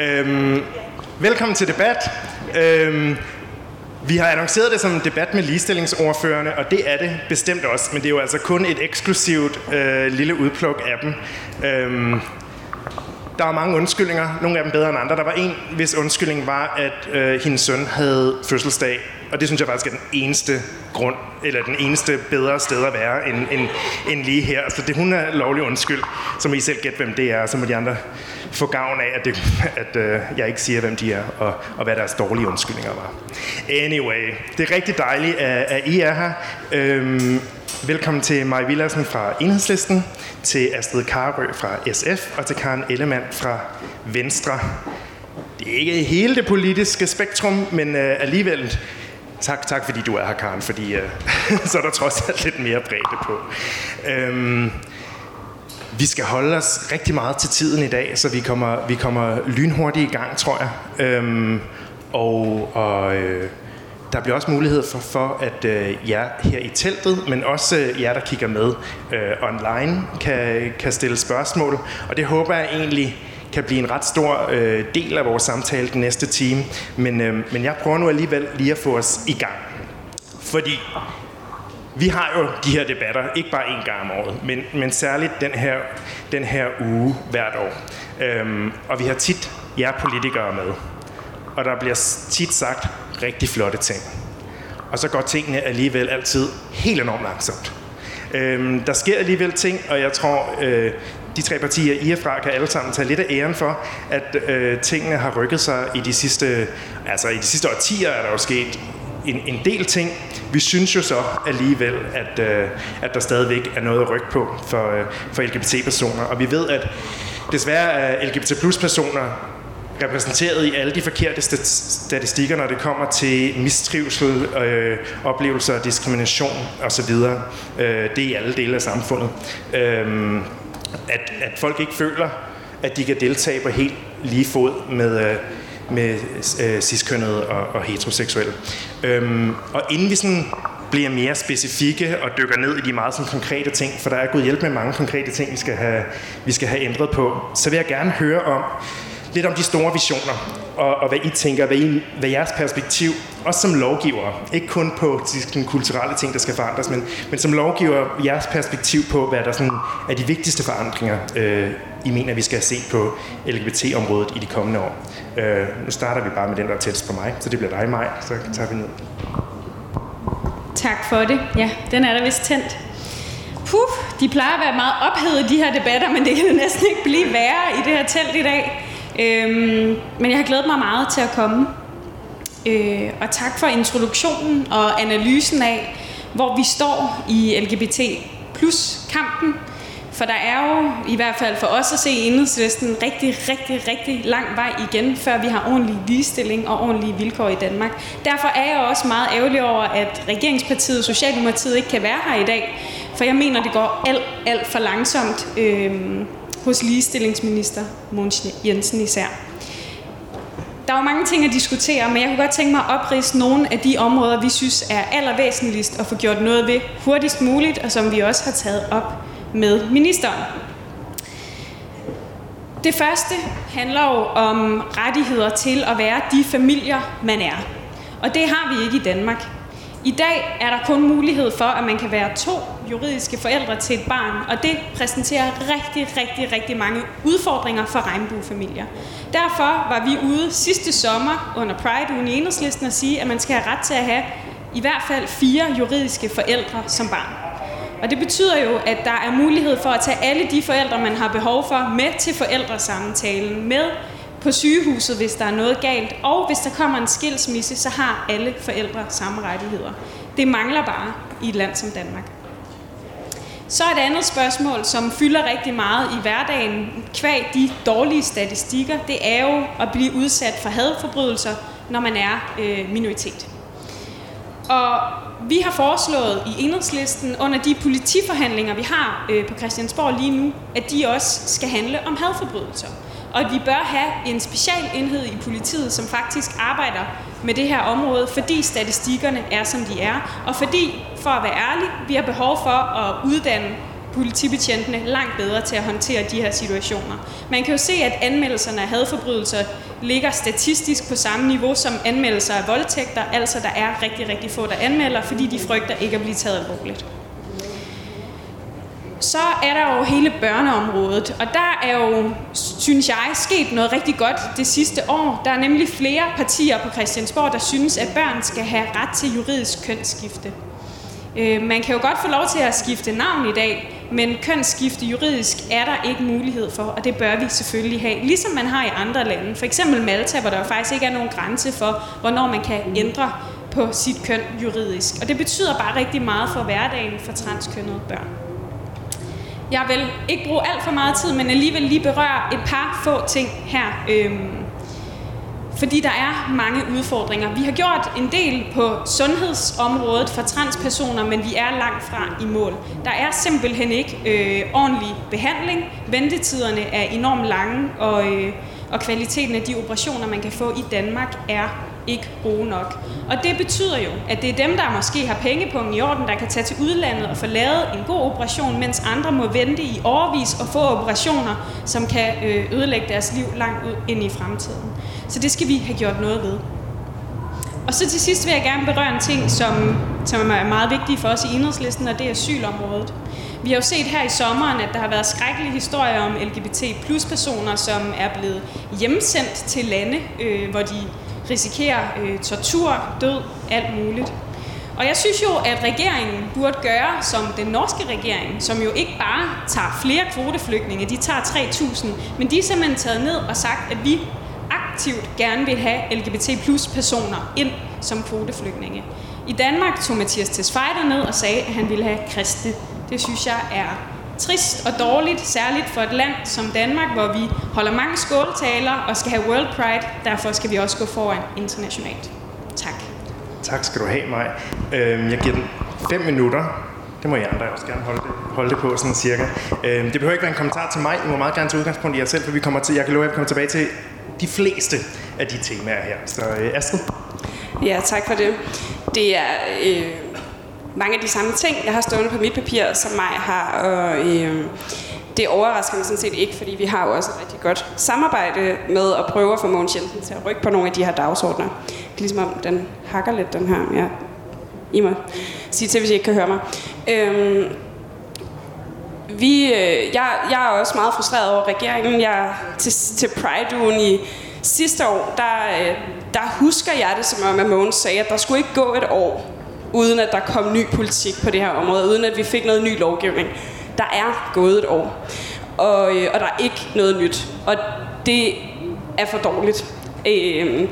Øhm, velkommen til debat. Øhm, vi har annonceret det som en debat med ligestillingsordførende, og det er det bestemt også, men det er jo altså kun et eksklusivt øh, lille udpluk af dem. Øhm, der var mange undskyldninger, nogle af dem bedre end andre. Der var en, hvis undskyldning var, at øh, hendes søn havde fødselsdag, og det synes jeg faktisk er den eneste grund, eller den eneste bedre sted at være, end, end, end lige her. Så det, hun er lovlig undskyld, så må I selv gætte, hvem det er, så må de andre få gavn af, at, det, at øh, jeg ikke siger, hvem de er, og, og hvad deres dårlige undskyldninger var. Anyway, det er rigtig dejligt, at, at I er her. Øhm, velkommen til Maj Villersen fra Enhedslisten, til Astrid Karø fra SF og til Karen Ellemann fra Venstre. Det er ikke hele det politiske spektrum, men øh, alligevel Tak, tak fordi du er her, Karen, fordi øh, så er der trods alt lidt mere bredde på. Øhm, vi skal holde os rigtig meget til tiden i dag, så vi kommer, vi kommer lynhurtigt i gang, tror jeg. Øhm, og og øh, der bliver også mulighed for, for at øh, jer her i teltet, men også øh, jer, der kigger med øh, online, kan, kan stille spørgsmål. Og det håber jeg egentlig kan blive en ret stor øh, del af vores samtale den næste time. Men, øh, men jeg prøver nu alligevel lige at få os i gang. Fordi vi har jo de her debatter, ikke bare en gang om året, men, men særligt den her, den her uge hvert år. Øhm, og vi har tit jer politikere med. Og der bliver tit sagt rigtig flotte ting. Og så går tingene alligevel altid helt enormt langsomt. Øhm, der sker alligevel ting, og jeg tror, øh, de tre partier I er fra kan alle sammen tage lidt af æren for, at øh, tingene har rykket sig i de sidste, altså i de sidste årtier er der jo sket en, en del ting. Vi synes jo så alligevel, at, øh, at der stadigvæk er noget at rykke på for, øh, for LGBT-personer. Og vi ved, at desværre er LGBT plus personer repræsenteret i alle de forkerte statistikker, når det kommer til mistrivsel, øh, oplevelser, diskrimination osv. Øh, det er i alle dele af samfundet. Øh, at, at folk ikke føler, at de kan deltage på helt lige fod med, øh, med øh, ciskønnede og, og heteroseksuelle. Øhm, og inden vi sådan bliver mere specifikke og dykker ned i de meget sådan konkrete ting, for der er gået hjælp med mange konkrete ting, vi skal have, vi skal have ændret på, så vil jeg gerne høre om, lidt om de store visioner, og, og hvad I tænker, hvad, I, hvad jeres perspektiv, også som lovgiver, ikke kun på de kulturelle ting, der skal forandres, men, men som lovgiver, jeres perspektiv på, hvad der sådan er de vigtigste forandringer, øh, I mener, vi skal se på LGBT-området i de kommende år. Øh, nu starter vi bare med den, der er tættest på mig, så det bliver dig, Maj, så tager vi ned. Tak for det. Ja, den er der vist tændt. Puh, de plejer at være meget ophedet, de her debatter, men det kan næsten ikke blive værre i det her telt i dag. Øhm, men jeg har glædet mig meget til at komme. Øh, og tak for introduktionen og analysen af, hvor vi står i LGBT plus kampen. For der er jo, i hvert fald for os at se i enhedslisten, rigtig, rigtig, rigtig lang vej igen, før vi har ordentlig ligestilling og ordentlige vilkår i Danmark. Derfor er jeg også meget ærgerlig over, at regeringspartiet Socialdemokratiet ikke kan være her i dag. For jeg mener, det går alt, alt for langsomt. Øh, hos ligestillingsminister Mogens Jensen især. Der er jo mange ting at diskutere, men jeg kunne godt tænke mig at oprise nogle af de områder, vi synes er allervæsentligst at få gjort noget ved hurtigst muligt, og som vi også har taget op med ministeren. Det første handler jo om rettigheder til at være de familier, man er. Og det har vi ikke i Danmark. I dag er der kun mulighed for, at man kan være to juridiske forældre til et barn, og det præsenterer rigtig, rigtig, rigtig mange udfordringer for regnbuefamilier. Derfor var vi ude sidste sommer under Pride-ugen i Enhedslisten at sige, at man skal have ret til at have i hvert fald fire juridiske forældre som barn. Og det betyder jo, at der er mulighed for at tage alle de forældre, man har behov for, med til forældresamtalen, med på sygehuset, hvis der er noget galt, og hvis der kommer en skilsmisse, så har alle forældre samme rettigheder. Det mangler bare i et land som Danmark. Så et andet spørgsmål, som fylder rigtig meget i hverdagen, kvæg de dårlige statistikker, det er jo at blive udsat for hadforbrydelser, når man er øh, minoritet. Og vi har foreslået i enhedslisten under de politiforhandlinger, vi har øh, på Christiansborg lige nu, at de også skal handle om hadforbrydelser. Og vi bør have en specialenhed i politiet, som faktisk arbejder med det her område, fordi statistikkerne er, som de er. Og fordi, for at være ærlig, vi har behov for at uddanne politibetjentene langt bedre til at håndtere de her situationer. Man kan jo se, at anmeldelserne af hadforbrydelser ligger statistisk på samme niveau som anmeldelser af voldtægter, altså der er rigtig, rigtig få, der anmelder, fordi de frygter ikke at blive taget alvorligt. Så er der jo hele børneområdet, og der er jo, synes jeg, sket noget rigtig godt det sidste år. Der er nemlig flere partier på Christiansborg, der synes, at børn skal have ret til juridisk kønsskifte. Øh, man kan jo godt få lov til at skifte navn i dag, men kønsskifte juridisk er der ikke mulighed for, og det bør vi selvfølgelig have, ligesom man har i andre lande. For eksempel Malta, hvor der jo faktisk ikke er nogen grænse for, hvornår man kan ændre på sit køn juridisk. Og det betyder bare rigtig meget for hverdagen for transkønnede børn. Jeg vil ikke bruge alt for meget tid, men alligevel lige berøre et par få ting her. Øhm, fordi der er mange udfordringer. Vi har gjort en del på sundhedsområdet for transpersoner, men vi er langt fra i mål. Der er simpelthen ikke øh, ordentlig behandling. Ventetiderne er enormt lange, og, øh, og kvaliteten af de operationer, man kan få i Danmark, er ikke gode nok. Og det betyder jo, at det er dem, der måske har pengepunkten i orden, der kan tage til udlandet og få lavet en god operation, mens andre må vente i overvis og få operationer, som kan øh, ødelægge deres liv langt ud ind i fremtiden. Så det skal vi have gjort noget ved. Og så til sidst vil jeg gerne berøre en ting, som, som er meget vigtig for os i enhedslisten, og det er asylområdet. Vi har jo set her i sommeren, at der har været skrækkelige historier om LGBT plus personer, som er blevet hjemsendt til lande, øh, hvor de risikerer øh, tortur, død, alt muligt. Og jeg synes jo, at regeringen burde gøre som den norske regering, som jo ikke bare tager flere kvoteflygtninge, de tager 3.000, men de er simpelthen taget ned og sagt, at vi aktivt gerne vil have LGBT plus personer ind som kvoteflygtninge. I Danmark tog Mathias Tesfaye ned og sagde, at han ville have kristne. Det synes jeg er trist og dårligt, særligt for et land som Danmark, hvor vi holder mange skåltaler og skal have World Pride. Derfor skal vi også gå foran internationalt. Tak. Tak skal du have, mig. Øhm, jeg giver den fem minutter. Det må I andre også gerne holde det, holde det på, sådan cirka. Øhm, det behøver ikke være en kommentar til mig. I må meget gerne tage udgangspunkt i jer selv, for vi kommer til, jeg kan love, at vi kommer tilbage til de fleste af de temaer her. Så øh, Astrid? Ja, tak for det. Det er øh, mange af de samme ting, jeg har stående på mit papir, som mig har, og øh, det overrasker mig sådan set ikke, fordi vi har jo også et rigtig godt samarbejde med at prøve at få Mogens Jensen til at rykke på nogle af de her dagsordner. Det er ligesom om, den hakker lidt, den her. Ja. I må sige til, hvis I ikke kan høre mig. Øh, vi, øh, jeg, jeg er også meget frustreret over regeringen. Jeg, til, til Pride-ugen i sidste år, der, øh, der husker jeg det som om, at Mogens sagde, at der skulle ikke gå et år, uden at der kom ny politik på det her område, uden at vi fik noget ny lovgivning. Der er gået et år, og, øh, og der er ikke noget nyt. Og det er for dårligt. Øh,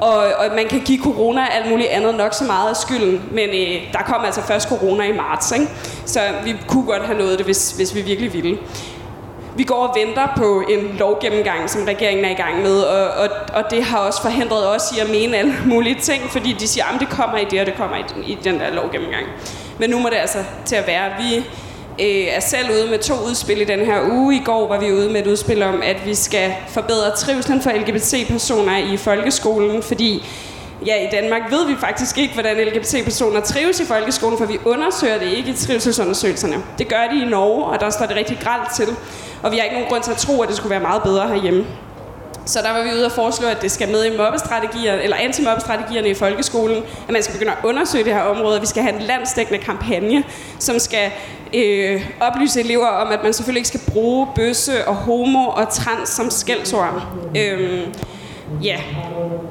og, og man kan give corona og alt muligt andet nok så meget af skylden, men øh, der kom altså først corona i marts, ikke? så vi kunne godt have nået det, hvis, hvis vi virkelig ville. Vi går og venter på en lovgennemgang, som regeringen er i gang med, og, og, og det har også forhindret os i at mene alle mulige ting, fordi de siger, at det kommer i det, og det kommer i, i den der lovgennemgang. Men nu må det altså til at være. Vi øh, er selv ude med to udspil i den her uge. I går var vi ude med et udspil om, at vi skal forbedre trivselen for LGBT-personer i folkeskolen, fordi ja, i Danmark ved vi faktisk ikke, hvordan LGBT-personer trives i folkeskolen, for vi undersøger det ikke i trivselsundersøgelserne. Det gør de i Norge, og der står det rigtig gralt til. Og vi har ikke nogen grund til at tro, at det skulle være meget bedre herhjemme. Så der var vi ude og foreslå, at det skal med i mobbestrategierne, eller antimobbestrategierne i folkeskolen, at man skal begynde at undersøge det her område, vi skal have en landsdækkende kampagne, som skal øh, oplyse elever om, at man selvfølgelig ikke skal bruge bøsse og homo og trans som skældsord. Øh, Ja,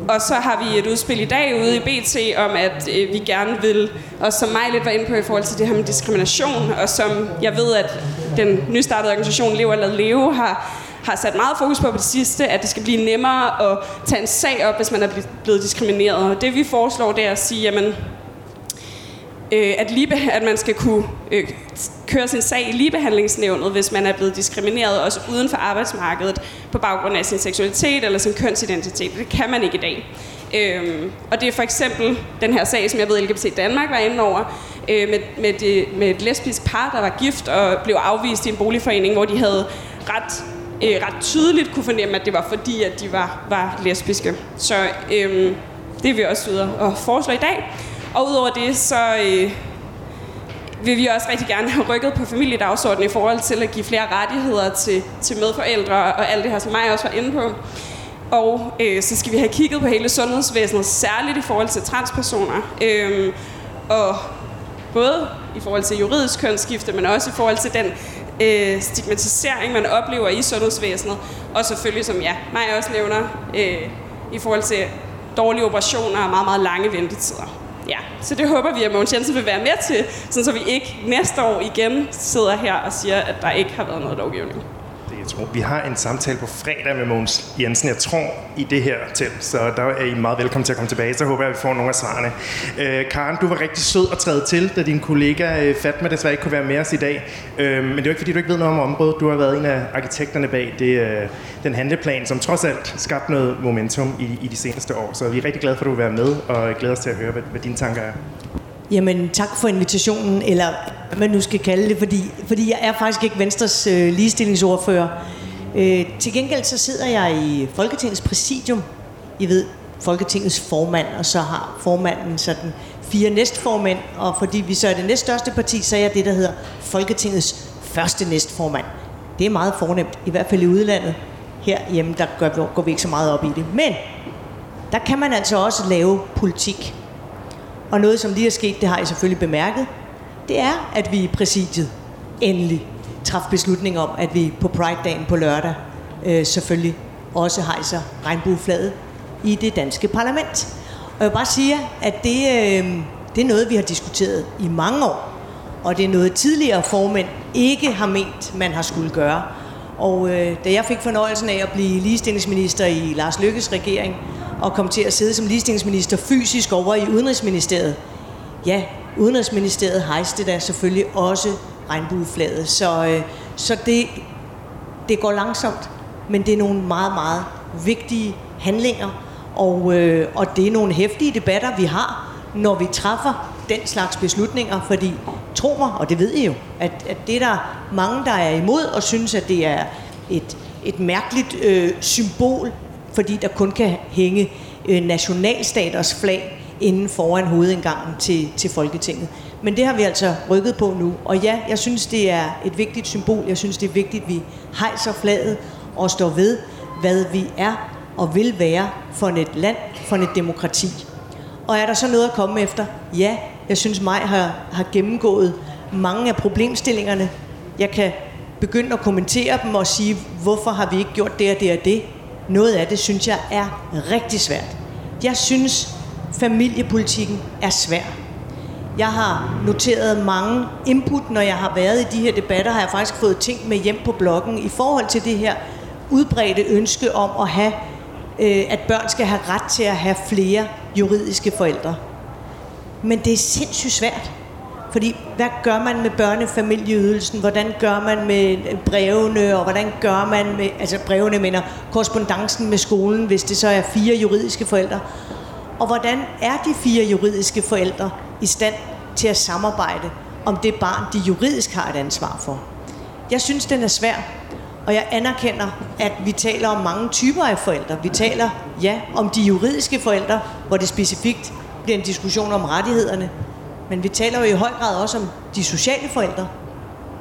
og så har vi et udspil i dag ude i BT om, at øh, vi gerne vil, og som mig lidt var inde på i forhold til det her med diskrimination, og som jeg ved, at den nystartede organisation Lev eller Leve har, har sat meget fokus på på det sidste, at det skal blive nemmere at tage en sag op, hvis man er blevet diskrimineret. Og det vi foreslår, det er at sige, jamen, øh, at, lige, at man skal kunne øh, køre sin sag i ligebehandlingsnævnet, hvis man er blevet diskrimineret, også uden for arbejdsmarkedet, på baggrund af sin seksualitet eller sin kønsidentitet. Det kan man ikke i dag. Øhm, og det er for eksempel den her sag, som jeg ved, LGBT Danmark var inde over, øh, med, med, det, med et lesbisk par, der var gift og blev afvist i en boligforening, hvor de havde ret, øh, ret tydeligt kunne fornemme, at det var fordi, at de var, var lesbiske. Så øh, det er vi også ude og foreslå i dag. Og udover det, så øh, vil vi også rigtig gerne have rykket på familiedagsordenen i forhold til at give flere rettigheder til, til medforældre og alt det her, som mig også var inde på. Og øh, så skal vi have kigget på hele sundhedsvæsenet, særligt i forhold til transpersoner. Øh, og både i forhold til juridisk kønsskifte, men også i forhold til den øh, stigmatisering, man oplever i sundhedsvæsenet. Og selvfølgelig, som ja, mig også nævner, øh, i forhold til dårlige operationer og meget, meget lange ventetider. Ja, så det håber vi, at Mogens Jensen vil være med til, så vi ikke næste år igen sidder her og siger, at der ikke har været noget lovgivning jeg tror, vi har en samtale på fredag med Mogens Jensen, jeg tror, i det her til. Så der er I meget velkommen til at komme tilbage. Så håber jeg, at vi får nogle af svarene. Øh, Karen, du var rigtig sød at træde til, da din kollega øh, Fatma desværre ikke kunne være med os i dag. Øh, men det er jo ikke, fordi du ikke ved noget om området. Du har været en af arkitekterne bag det, øh, den handleplan, som trods alt skabte noget momentum i, i de seneste år. Så vi er rigtig glade for, at du vil være med, og glæder os til at høre, hvad, hvad dine tanker er. Jamen, tak for invitationen, eller hvad man nu skal kalde det, fordi, fordi jeg er faktisk ikke Venstres øh, ligestillingsordfører. Øh, til gengæld så sidder jeg i Folketingets præsidium. I ved, Folketingets formand, og så har formanden sådan fire næstformænd, og fordi vi så er det næststørste parti, så er jeg det, der hedder Folketingets første næstformand. Det er meget fornemt, i hvert fald i udlandet. Herhjemme, der går, går vi ikke så meget op i det. Men der kan man altså også lave politik. Og noget, som lige er sket, det har I selvfølgelig bemærket, det er, at vi i præsidiet endelig træffede beslutning om, at vi på Pride-dagen på lørdag øh, selvfølgelig også hejser regnbueflaget i det danske parlament. Og jeg vil bare sige, at det, øh, det er noget, vi har diskuteret i mange år. Og det er noget, tidligere formænd ikke har ment, man har skulle gøre. Og øh, da jeg fik fornøjelsen af at blive ligestillingsminister i Lars Lykkes regering, og kom til at sidde som ligestillingsminister fysisk over i Udenrigsministeriet. Ja, Udenrigsministeriet hejste da selvfølgelig også regnbueflaget. Så, øh, så det, det går langsomt, men det er nogle meget, meget vigtige handlinger, og, øh, og det er nogle hæftige debatter, vi har, når vi træffer den slags beslutninger, fordi tro mig, og det ved I jo, at, at det er der mange, der er imod og synes, at det er et, et mærkeligt øh, symbol fordi der kun kan hænge øh, nationalstaters flag inden foran hovedindgangen til, til Folketinget. Men det har vi altså rykket på nu. Og ja, jeg synes, det er et vigtigt symbol. Jeg synes, det er vigtigt, at vi hejser flaget og står ved, hvad vi er og vil være for et land, for et demokrati. Og er der så noget at komme efter? Ja, jeg synes mig har, har gennemgået mange af problemstillingerne. Jeg kan begynde at kommentere dem og sige, hvorfor har vi ikke gjort det og det og det? Noget af det synes jeg er rigtig svært. Jeg synes, familiepolitikken er svær. Jeg har noteret mange input, når jeg har været i de her debatter, har jeg faktisk fået ting med hjem på bloggen i forhold til det her udbredte ønske om at have, øh, at børn skal have ret til at have flere juridiske forældre. Men det er sindssygt svært. Fordi hvad gør man med børnefamilieydelsen? Hvordan gør man med øh, brevene? Og hvordan gør man med, altså brevene mener, korrespondancen med skolen, hvis det så er fire juridiske forældre? Og hvordan er de fire juridiske forældre i stand til at samarbejde om det barn, de juridisk har et ansvar for? Jeg synes, den er svær. Og jeg anerkender, at vi taler om mange typer af forældre. Vi taler, ja, om de juridiske forældre, hvor det specifikt bliver en diskussion om rettighederne. Men vi taler jo i høj grad også om de sociale forældre.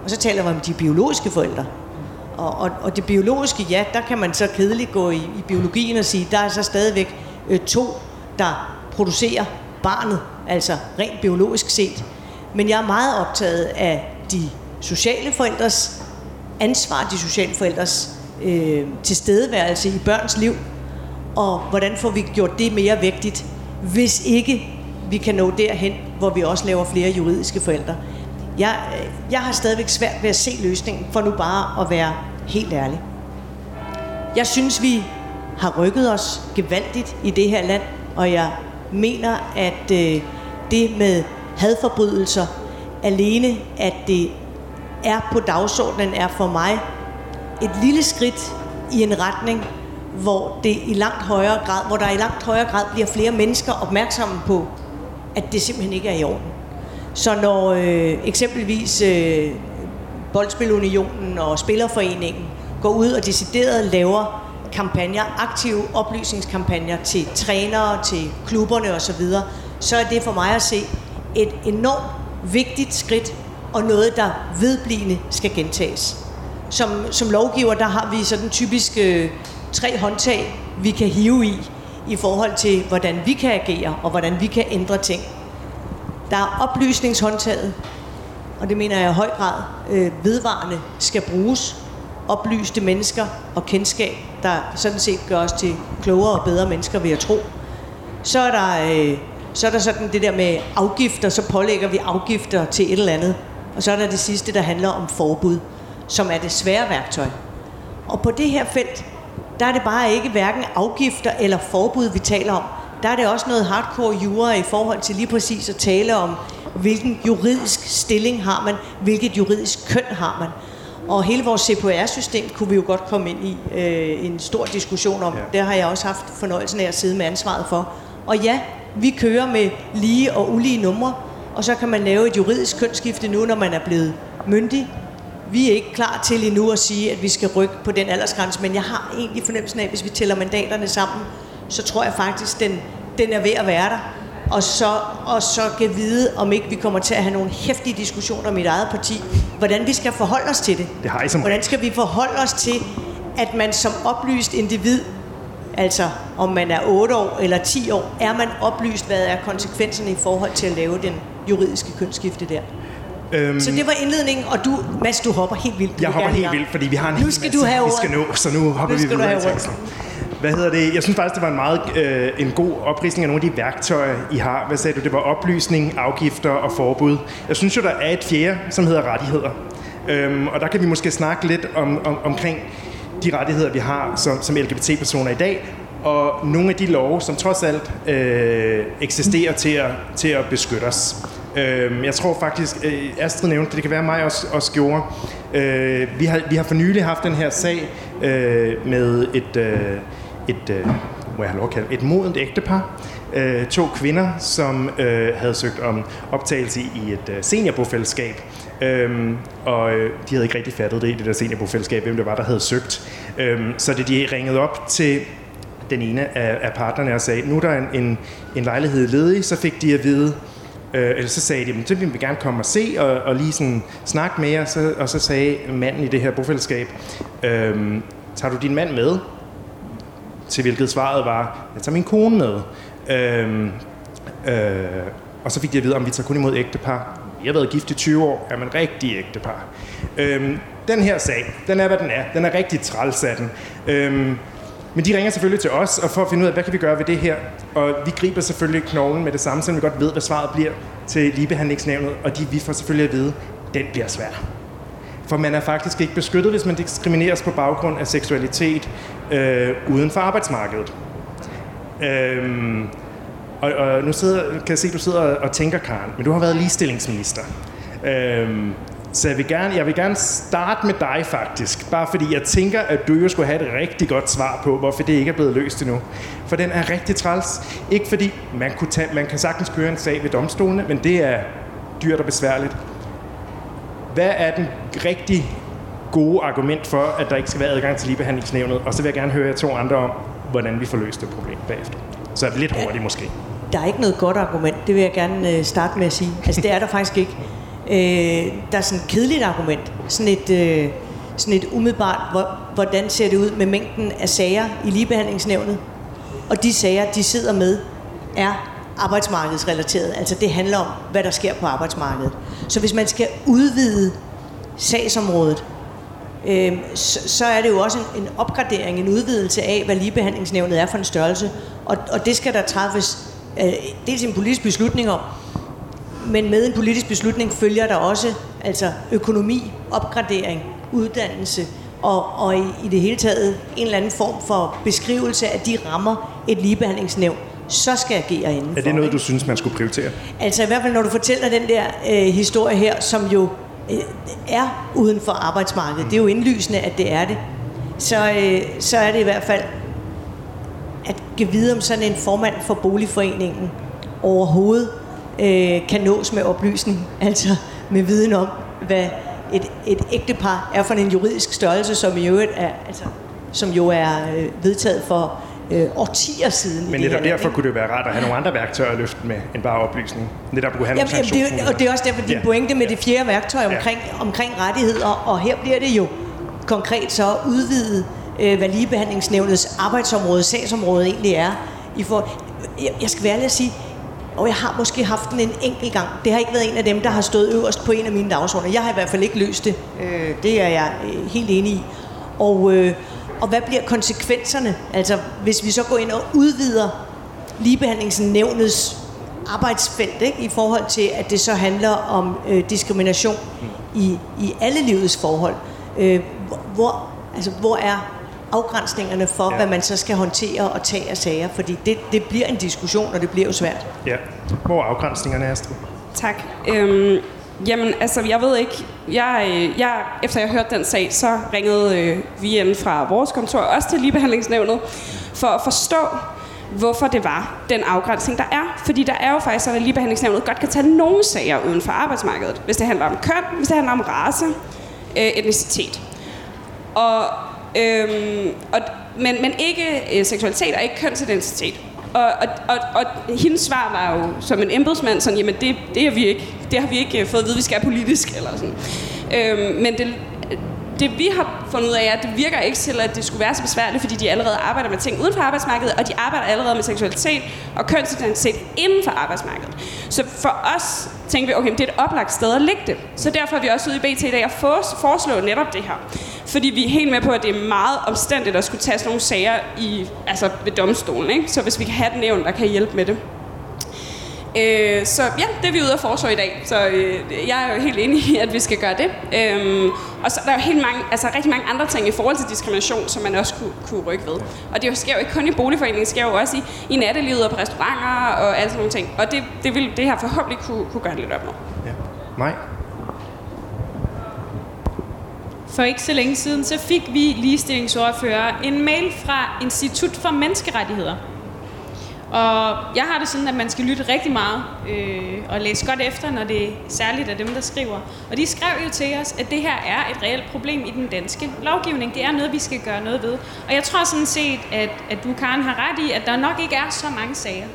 Og så taler vi om de biologiske forældre. Og, og, og det biologiske, ja, der kan man så kedeligt gå i, i biologien og sige, der er så stadigvæk øh, to, der producerer barnet, altså rent biologisk set. Men jeg er meget optaget af de sociale forældres ansvar, de sociale forældres øh, tilstedeværelse i børns liv, og hvordan får vi gjort det mere vigtigt, hvis ikke vi kan nå derhen, hvor vi også laver flere juridiske forældre. Jeg, jeg har stadigvæk svært ved at se løsningen, for nu bare at være helt ærlig. Jeg synes, vi har rykket os gevaldigt i det her land, og jeg mener, at øh, det med hadforbrydelser alene, at det er på dagsordenen, er for mig et lille skridt i en retning, hvor det i langt højere grad, hvor der i langt højere grad bliver flere mennesker opmærksomme på at det simpelthen ikke er i orden. Så når øh, eksempelvis øh, Boldspilunionen og Spillerforeningen går ud og decideret laver kampagner, aktive oplysningskampagner til trænere, til klubberne osv., så er det for mig at se et enormt vigtigt skridt og noget, der vedblivende skal gentages. Som, som lovgiver, der har vi sådan typisk øh, tre håndtag, vi kan hive i, i forhold til, hvordan vi kan agere, og hvordan vi kan ændre ting. Der er oplysningshåndtaget, og det mener jeg i høj grad øh, vedvarende skal bruges. Oplyste mennesker og kendskab, der sådan set gør os til klogere og bedre mennesker, vil jeg tro. Så er der, øh, så er der sådan det der med afgifter, så pålægger vi afgifter til et eller andet. Og så er der det sidste, der handler om forbud, som er det svære værktøj. Og på det her felt, der er det bare ikke hverken afgifter eller forbud, vi taler om. Der er det også noget hardcore jura i forhold til lige præcis at tale om, hvilken juridisk stilling har man, hvilket juridisk køn har man. Og hele vores CPR-system kunne vi jo godt komme ind i øh, en stor diskussion om. Ja. Det har jeg også haft fornøjelsen af at sidde med ansvaret for. Og ja, vi kører med lige og ulige numre, og så kan man lave et juridisk kønsskifte nu, når man er blevet myndig. Vi er ikke klar til endnu at sige, at vi skal rykke på den aldersgrænse, men jeg har egentlig fornemmelsen af, at hvis vi tæller mandaterne sammen, så tror jeg faktisk, den, den er ved at være der. Og så, og så kan vide, om ikke vi kommer til at have nogle hæftige diskussioner om mit eget parti, hvordan vi skal forholde os til det. Det har I som... Hvordan skal vi forholde os til, at man som oplyst individ Altså, om man er 8 år eller 10 år, er man oplyst, hvad er konsekvenserne i forhold til at lave den juridiske kønsskifte der. Øhm, så det var indledningen, og du, Mads, du hopper helt vildt. Jeg hopper helt vildt, fordi vi har en nu skal du have vi skal nå, så nu hopper nu vi videre til Hvad hedder det? Jeg synes faktisk, det var en meget øh, en god opridsning af nogle af de værktøjer, I har. Hvad sagde du? Det var oplysning, afgifter og forbud. Jeg synes jo, der er et fjerde, som hedder rettigheder. Øhm, og der kan vi måske snakke lidt om, om, omkring de rettigheder, vi har som, som LGBT-personer i dag, og nogle af de love, som trods alt øh, eksisterer til at, til at beskytte os. Øh, jeg tror faktisk, øh, Astrid nævnte det, det kan være mig også, også gjorde. Øh, vi, har, vi har for nylig haft den her sag øh, med et, øh, et øh, må jeg have lov at kalde, et modent ægtepar. Øh, to kvinder, som øh, havde søgt om optagelse i et øh, seniorbofællesskab. Øhm, og øh, de havde ikke rigtig fattet det i det der seniorbofællesskab, hvem det var, der havde søgt. Øhm, så det de ringede op til den ene af, af partnerne og sagde, nu er der en, en, en lejlighed ledig, så fik de at vide, øh, eller så sagde de, så vil vi gerne komme og se og, og lige sådan snakke med jer, så, og så sagde manden i det her bofællesskab, øh, tager du din mand med? Til hvilket svaret var, jeg tager min kone med. Øh, øh, og så fik de at vide, om vi tager kun imod ægtepar. Vi har været gift i 20 år, er man rigtig ægtepar. Øh, den her sag, den er, hvad den er. Den er rigtig træls af den. Øh, men de ringer selvfølgelig til os, og for at finde ud af, hvad kan vi gøre ved det her? Og vi griber selvfølgelig knoglen med det samme, så vi godt ved, hvad svaret bliver til ligebehandlingsnævnet, og de, vi får selvfølgelig at vide, den bliver svær. For man er faktisk ikke beskyttet, hvis man diskrimineres på baggrund af seksualitet øh, uden for arbejdsmarkedet. Øhm, og, og nu sidder, kan jeg se, at du sidder og tænker, Karen, men du har været ligestillingsminister. Øhm, så jeg vil, gerne, jeg vil gerne starte med dig faktisk, bare fordi jeg tænker, at du jo skulle have et rigtig godt svar på, hvorfor det ikke er blevet løst endnu. For den er rigtig træls. Ikke fordi man, kunne tage, man kan sagtens køre en sag ved domstolene, men det er dyrt og besværligt. Hvad er den rigtig gode argument for, at der ikke skal være adgang til ligebehandlingsnævnet? Og så vil jeg gerne høre jer to andre om, hvordan vi får løst det problem bagefter. Så er det lidt hurtigt måske. Der er ikke noget godt argument, det vil jeg gerne øh, starte med at sige. Altså det er der faktisk ikke. Øh, der er sådan et kedeligt argument. Sådan et, øh, sådan et umiddelbart, hvor, hvordan ser det ud med mængden af sager i ligebehandlingsnævnet. Og de sager, de sidder med, er arbejdsmarkedsrelateret. Altså det handler om, hvad der sker på arbejdsmarkedet. Så hvis man skal udvide sagsområdet, øh, så, så er det jo også en, en opgradering, en udvidelse af, hvad ligebehandlingsnævnet er for en størrelse. Og, og det skal der træffes øh, dels en politisk beslutning om, men med en politisk beslutning følger der også altså økonomi, opgradering, uddannelse og, og i, i det hele taget en eller anden form for beskrivelse af de rammer, et ligebehandlingsnævn så skal agere indenfor. Er det noget, du synes, man skulle prioritere? Altså i hvert fald, når du fortæller den der øh, historie her, som jo øh, er uden for arbejdsmarkedet, mm. det er jo indlysende, at det er det, så, øh, så er det i hvert fald at give videre om sådan en formand for boligforeningen overhovedet øh, kan nås med oplysning, altså med viden om, hvad et, et ægtepar er for en juridisk størrelse, som i øvrigt er, altså, som jo er øh, vedtaget for øh, årtier siden. Men netop derfor kunne det være rart at have nogle andre værktøjer at løfte med, end bare oplysning. Netop kunne have Jamen, nogle jamen, det, er og det er også derfor, din ja. pointe med Ja. det fjerde værktøj omkring, ja. omkring rettigheder, og her bliver det jo konkret så udvidet, øh, hvad ligebehandlingsnævnets arbejdsområde, sagsområde egentlig er. I for, jeg, jeg skal være ærlig at sige, og jeg har måske haft den en enkelt gang. Det har ikke været en af dem, der har stået øverst på en af mine dagsordner. Jeg har i hvert fald ikke løst det. Øh, det er jeg øh, helt enig i. Og, øh, og hvad bliver konsekvenserne? Altså, hvis vi så går ind og udvider ligebehandlingsnævnets arbejdsfelt, ikke? i forhold til, at det så handler om øh, diskrimination i, i alle livets forhold. Øh, hvor- hvor, altså, hvor er afgrænsningerne for, Ja. hvad man så skal håndtere og tage af sager? Fordi det, det bliver en diskussion, og det bliver jo svært. Ja. Hvor er afgrænsningerne, Astrid? Tak. Øhm, jamen, altså, jeg ved ikke. Jeg, øh, jeg, efter jeg hørte den sag, så ringede øh, vi ind fra vores kontor også til ligebehandlingsnævnet for at forstå, hvorfor det var den afgrænsning, der er. Fordi der er jo faktisk sådan, at ligebehandlingsnævnet godt kan tage nogle sager uden for arbejdsmarkedet. Hvis det handler om køn, hvis det handler om race, øh, etnicitet. Og, øhm, og, men, men ikke øh, seksualitet og ikke kønsidentitet. Og, og, og, og hendes svar var jo som en embedsmand sådan, jamen det, det, er vi ikke, det har vi ikke øh, fået at vide, vi skal politisk eller sådan. Øhm, men det, det vi har fundet ud af, er, at det virker ikke til, at det skulle være så besværligt, fordi de allerede arbejder med ting uden for arbejdsmarkedet, og de arbejder allerede med seksualitet og kønsidentitet inden for arbejdsmarkedet. Så for os tænkte vi, okay, det er et oplagt sted at lægge det. Så derfor er vi også ude i BT i dag at foreslå netop det her. Fordi vi er helt med på, at det er meget omstændigt at skulle tage sådan nogle sager i, altså ved domstolen. Ikke? Så hvis vi kan have den nævn, der kan hjælpe med det. Øh, så ja, det er vi ude at foreslå i dag. Så øh, jeg er jo helt enig i, at vi skal gøre det. Øhm, og så er der jo helt mange, altså rigtig mange andre ting i forhold til diskrimination, som man også kunne, kunne rykke ved. Og det sker jo ikke kun i boligforeningen, det sker jo også i, i nattelivet og på restauranter og alle sådan nogle ting. Og det, det vil det her forhåbentlig kunne, kunne gøre lidt op med. Ja. Maj? For ikke så længe siden, så fik vi ligestillingsordfører en mail fra Institut for Menneskerettigheder. Og jeg har det sådan, at man skal lytte rigtig meget øh, og læse godt efter, når det særligt er dem, der skriver. Og de skrev jo til os, at det her er et reelt problem i den danske lovgivning. Det er noget, vi skal gøre noget ved. Og jeg tror sådan set, at, at du, Karen, har ret i, at der nok ikke er så mange sager.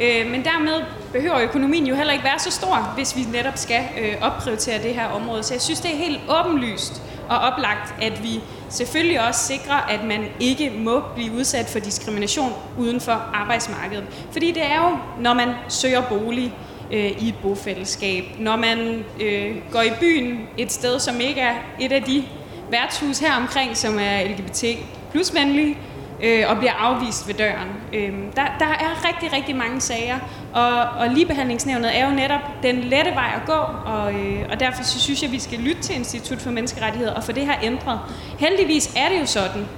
Øh, men dermed behøver økonomien jo heller ikke være så stor, hvis vi netop skal øh, opprioritere det her område. Så jeg synes, det er helt åbenlyst og oplagt, at vi selvfølgelig også sikrer, at man ikke må blive udsat for diskrimination uden for arbejdsmarkedet. Fordi det er jo, når man søger bolig øh, i et bofællesskab, når man øh, går i byen et sted, som ikke er et af de værtshus her omkring, som er LGBT plus venlige, øh, og bliver afvist ved døren. Øh, der, der er rigtig, rigtig mange sager, og, og ligebehandlingsnævnet er jo netop den lette vej at gå, og, øh, og derfor så synes jeg, at vi skal lytte til Institut for Menneskerettigheder og få det her ændret. Heldigvis er det jo sådan,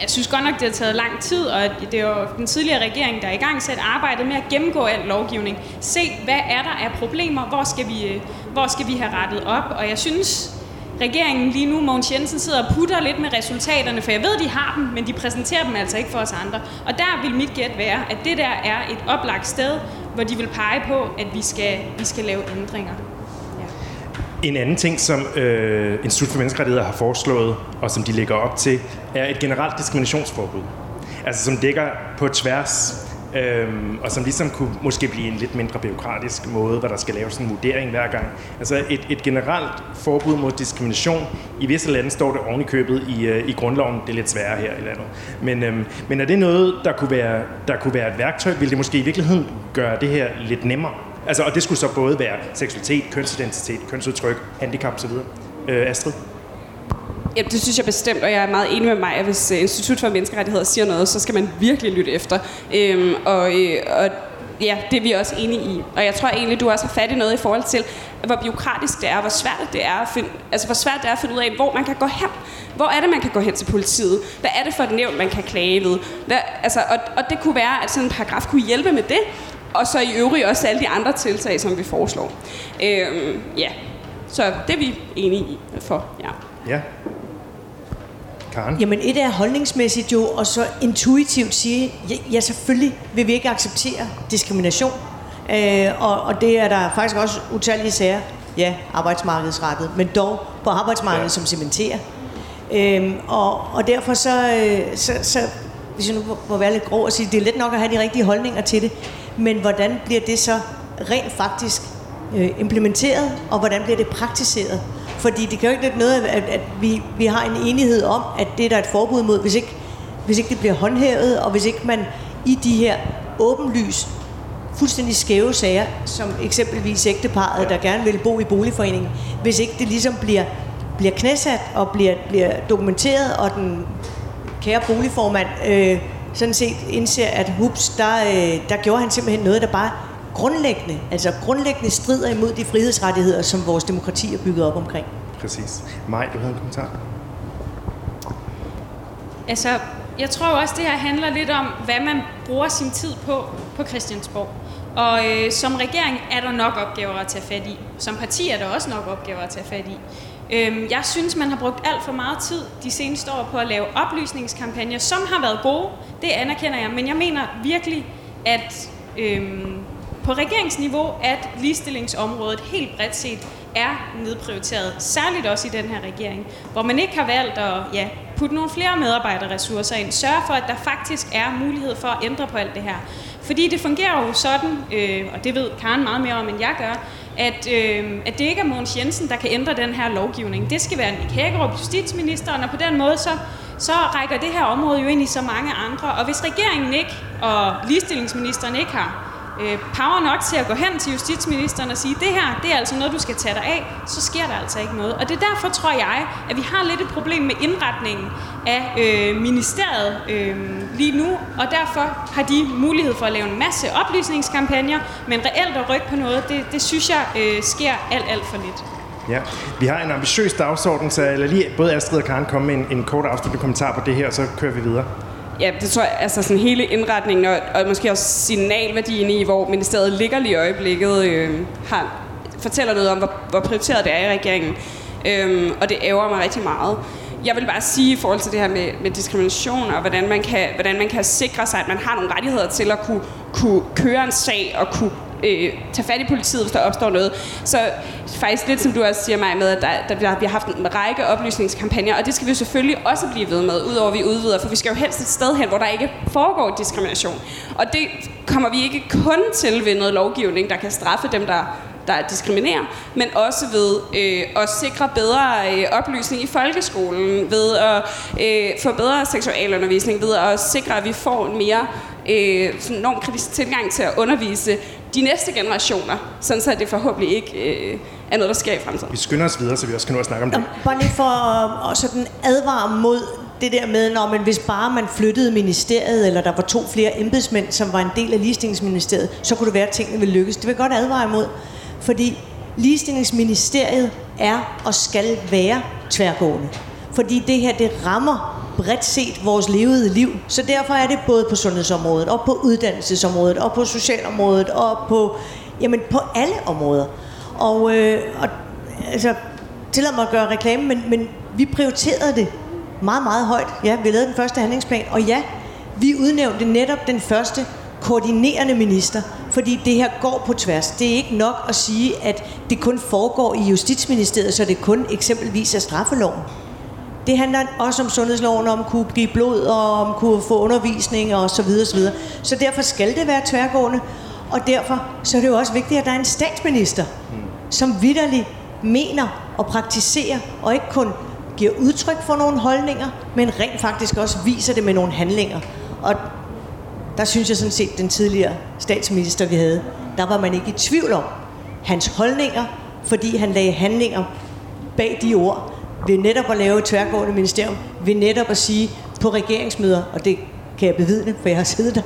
jeg synes godt nok, det har taget lang tid, og det er jo den tidligere regering, der er i gang sat arbejdet med at gennemgå al lovgivning. Se, hvad er der af problemer, hvor skal vi, øh, hvor skal vi have rettet op, og jeg synes, regeringen lige nu, Mogens Jensen, sidder og putter lidt med resultaterne, for jeg ved, de har dem, men de præsenterer dem altså ikke for os andre. Og der vil mit gæt være, at det der er et oplagt sted, hvor de vil pege på, at vi skal, vi skal lave ændringer. Ja. En anden ting, som øh, Institut for Menneskerettigheder har foreslået, og som de lægger op til, er et generelt diskriminationsforbud. Altså som dækker på tværs, øhm, og som ligesom kunne måske blive en lidt mindre byråkratisk måde, hvor der skal laves en vurdering hver gang. Altså et, et generelt forbud mod diskrimination. I visse lande står det ovenikøbet købet i, øh, i grundloven. Det er lidt sværere her i landet. Men, øhm, men er det noget, der kunne, være, der kunne være et værktøj? Vil det måske i virkeligheden gøre det her lidt nemmere? Altså, og det skulle så både være seksualitet, kønsidentitet, kønsudtryk, handicap osv. Øh, Astrid? Ja, det synes jeg bestemt, og jeg er meget enig med mig, at hvis øh, Institut for Menneskerettigheder siger noget, så skal man virkelig lytte efter. Øhm, og, øh, og ja, det er vi også enige i. Og jeg tror egentlig, du også har fat i noget i forhold til, hvor biokratisk det er, hvor svært det er at finde, altså hvor svært det er at finde ud af, hvor man kan gå hen. Hvor er det, man kan gå hen til politiet? Hvad er det for et nævn, man kan klage ved? Hvad, altså, og, og det kunne være, at sådan en paragraf kunne hjælpe med det, og så i øvrigt også alle de andre tiltag, som vi foreslår. Øhm, ja, så det er vi enige i for, ja. Ja. Karen? Jamen et er holdningsmæssigt jo, og så intuitivt sige, ja, ja selvfølgelig vil vi ikke acceptere diskrimination. Øh, og, og det er der faktisk også utallige sager, ja, arbejdsmarkedsrettet, men dog på arbejdsmarkedet, Ja. som cementerer. Øhm, og, og derfor så, øh, så, så hvis jeg nu må være lidt grov og sige, det er let nok at have de rigtige holdninger til det, men hvordan bliver det så rent faktisk øh, implementeret, og hvordan bliver det praktiseret? Fordi det kan jo ikke lidt noget, at, at vi, vi har en enighed om, at det er der er et forbud mod, hvis ikke, hvis ikke det bliver håndhævet, og hvis ikke man i de her åbenlyst fuldstændig skæve sager, som eksempelvis ægteparet, der gerne vil bo i boligforeningen, hvis ikke det ligesom bliver, bliver knæsat og bliver, bliver dokumenteret, og den kære boligformand øh, sådan set indser, at hups, der, øh, der gjorde han simpelthen noget, der bare grundlæggende, altså grundlæggende strider imod de frihedsrettigheder, som vores demokrati er bygget op omkring. Præcis. Maj, du havde en kommentar? Altså, jeg tror også, det her handler lidt om, hvad man bruger sin tid på på Christiansborg. Og øh, som regering er der nok opgaver at tage fat i. Som parti er der også nok opgaver at tage fat i. Øhm, jeg synes, man har brugt alt for meget tid de seneste år på at lave oplysningskampagner, som har været gode. Det anerkender jeg. Men jeg mener virkelig, at øhm, på regeringsniveau, at ligestillingsområdet helt bredt set er nedprioriteret. Særligt også i den her regering, hvor man ikke har valgt at ja, putte nogle flere medarbejderressourcer ind. Sørge for, at der faktisk er mulighed for at ændre på alt det her. Fordi det fungerer jo sådan, øh, og det ved Karen meget mere om, end jeg gør, at, øh, at det ikke er Mogens Jensen, der kan ændre den her lovgivning. Det skal være Nick Hækkerup, justitsministeren, og på den måde så, så rækker det her område jo ind i så mange andre. Og hvis regeringen ikke, og ligestillingsministeren ikke har øh, power nok til at gå hen til justitsministeren og sige, det her, det er altså noget, du skal tage dig af, så sker der altså ikke noget. Og det er derfor, tror jeg, at vi har lidt et problem med indretningen af øh, ministeriet øh, lige nu, og derfor har de mulighed for at lave en masse oplysningskampagner, men reelt at rykke på noget, det, det synes jeg øh, sker alt, alt for lidt. Ja, vi har en ambitiøs dagsorden, så lad lige både Astrid og Karen komme med en, en kort afsluttende kommentar på det her, og så kører vi videre. Ja, det tror jeg, altså sådan hele indretningen og, og måske også signalværdien i, hvor ministeriet ligger lige i øjeblikket, øh, har, fortæller noget om, hvor, hvor prioriteret det er i regeringen. Øhm, og det ærger mig rigtig meget. Jeg vil bare sige i forhold til det her med, med diskrimination og hvordan man, kan, hvordan man kan sikre sig, at man har nogle rettigheder til at kunne, kunne køre en sag og kunne øh, tage fat i politiet, hvis der opstår noget. Så faktisk lidt som du også siger mig med, at der, der, der, vi har haft en række oplysningskampagner, og det skal vi jo selvfølgelig også blive ved med, udover at vi udvider, for vi skal jo helst et sted hen, hvor der ikke foregår diskrimination. Og det kommer vi ikke kun til ved noget lovgivning, der kan straffe dem, der der diskriminerer, men også ved øh, at sikre bedre øh, oplysning i folkeskolen, ved at øh, få bedre seksualundervisning, ved at sikre, at vi får en mere øh, sådan kritisk tilgang til at undervise de næste generationer, sådan så det forhåbentlig ikke øh, er noget, der sker i fremtiden. Vi skynder os videre, så vi også kan nå at snakke om det. Bare lige for at sådan advare mod det der med, når man, hvis bare man flyttede ministeriet, eller der var to flere embedsmænd, som var en del af ligestillingsministeriet, så kunne det være, at tingene ville lykkes. Det vil jeg godt advare imod, fordi ligestillingsministeriet er og skal være tværgående. Fordi det her, det rammer bredt set vores levede liv. Så derfor er det både på sundhedsområdet, og på uddannelsesområdet, og på socialområdet, og på, jamen, på alle områder. Og, øh, og altså, tillad mig at gøre reklame, men, men vi prioriterede det meget, meget højt. Ja, vi lavede den første handlingsplan, og ja, vi udnævnte netop den første koordinerende minister, fordi det her går på tværs. Det er ikke nok at sige, at det kun foregår i Justitsministeriet, så det kun eksempelvis er straffeloven. Det handler også om sundhedsloven, om at kunne give blod, og om at kunne få undervisning og så videre, så videre. Så derfor skal det være tværgående, og derfor så er det jo også vigtigt, at der er en statsminister, som vidderligt mener og praktiserer, og ikke kun giver udtryk for nogle holdninger, men rent faktisk også viser det med nogle handlinger. Og der synes jeg sådan set, den tidligere statsminister, vi havde, der var man ikke i tvivl om hans holdninger, fordi han lagde handlinger bag de ord, ved netop at lave et tværgående ministerium, ved netop at sige på regeringsmøder, og det kan jeg bevidne, for jeg har siddet der,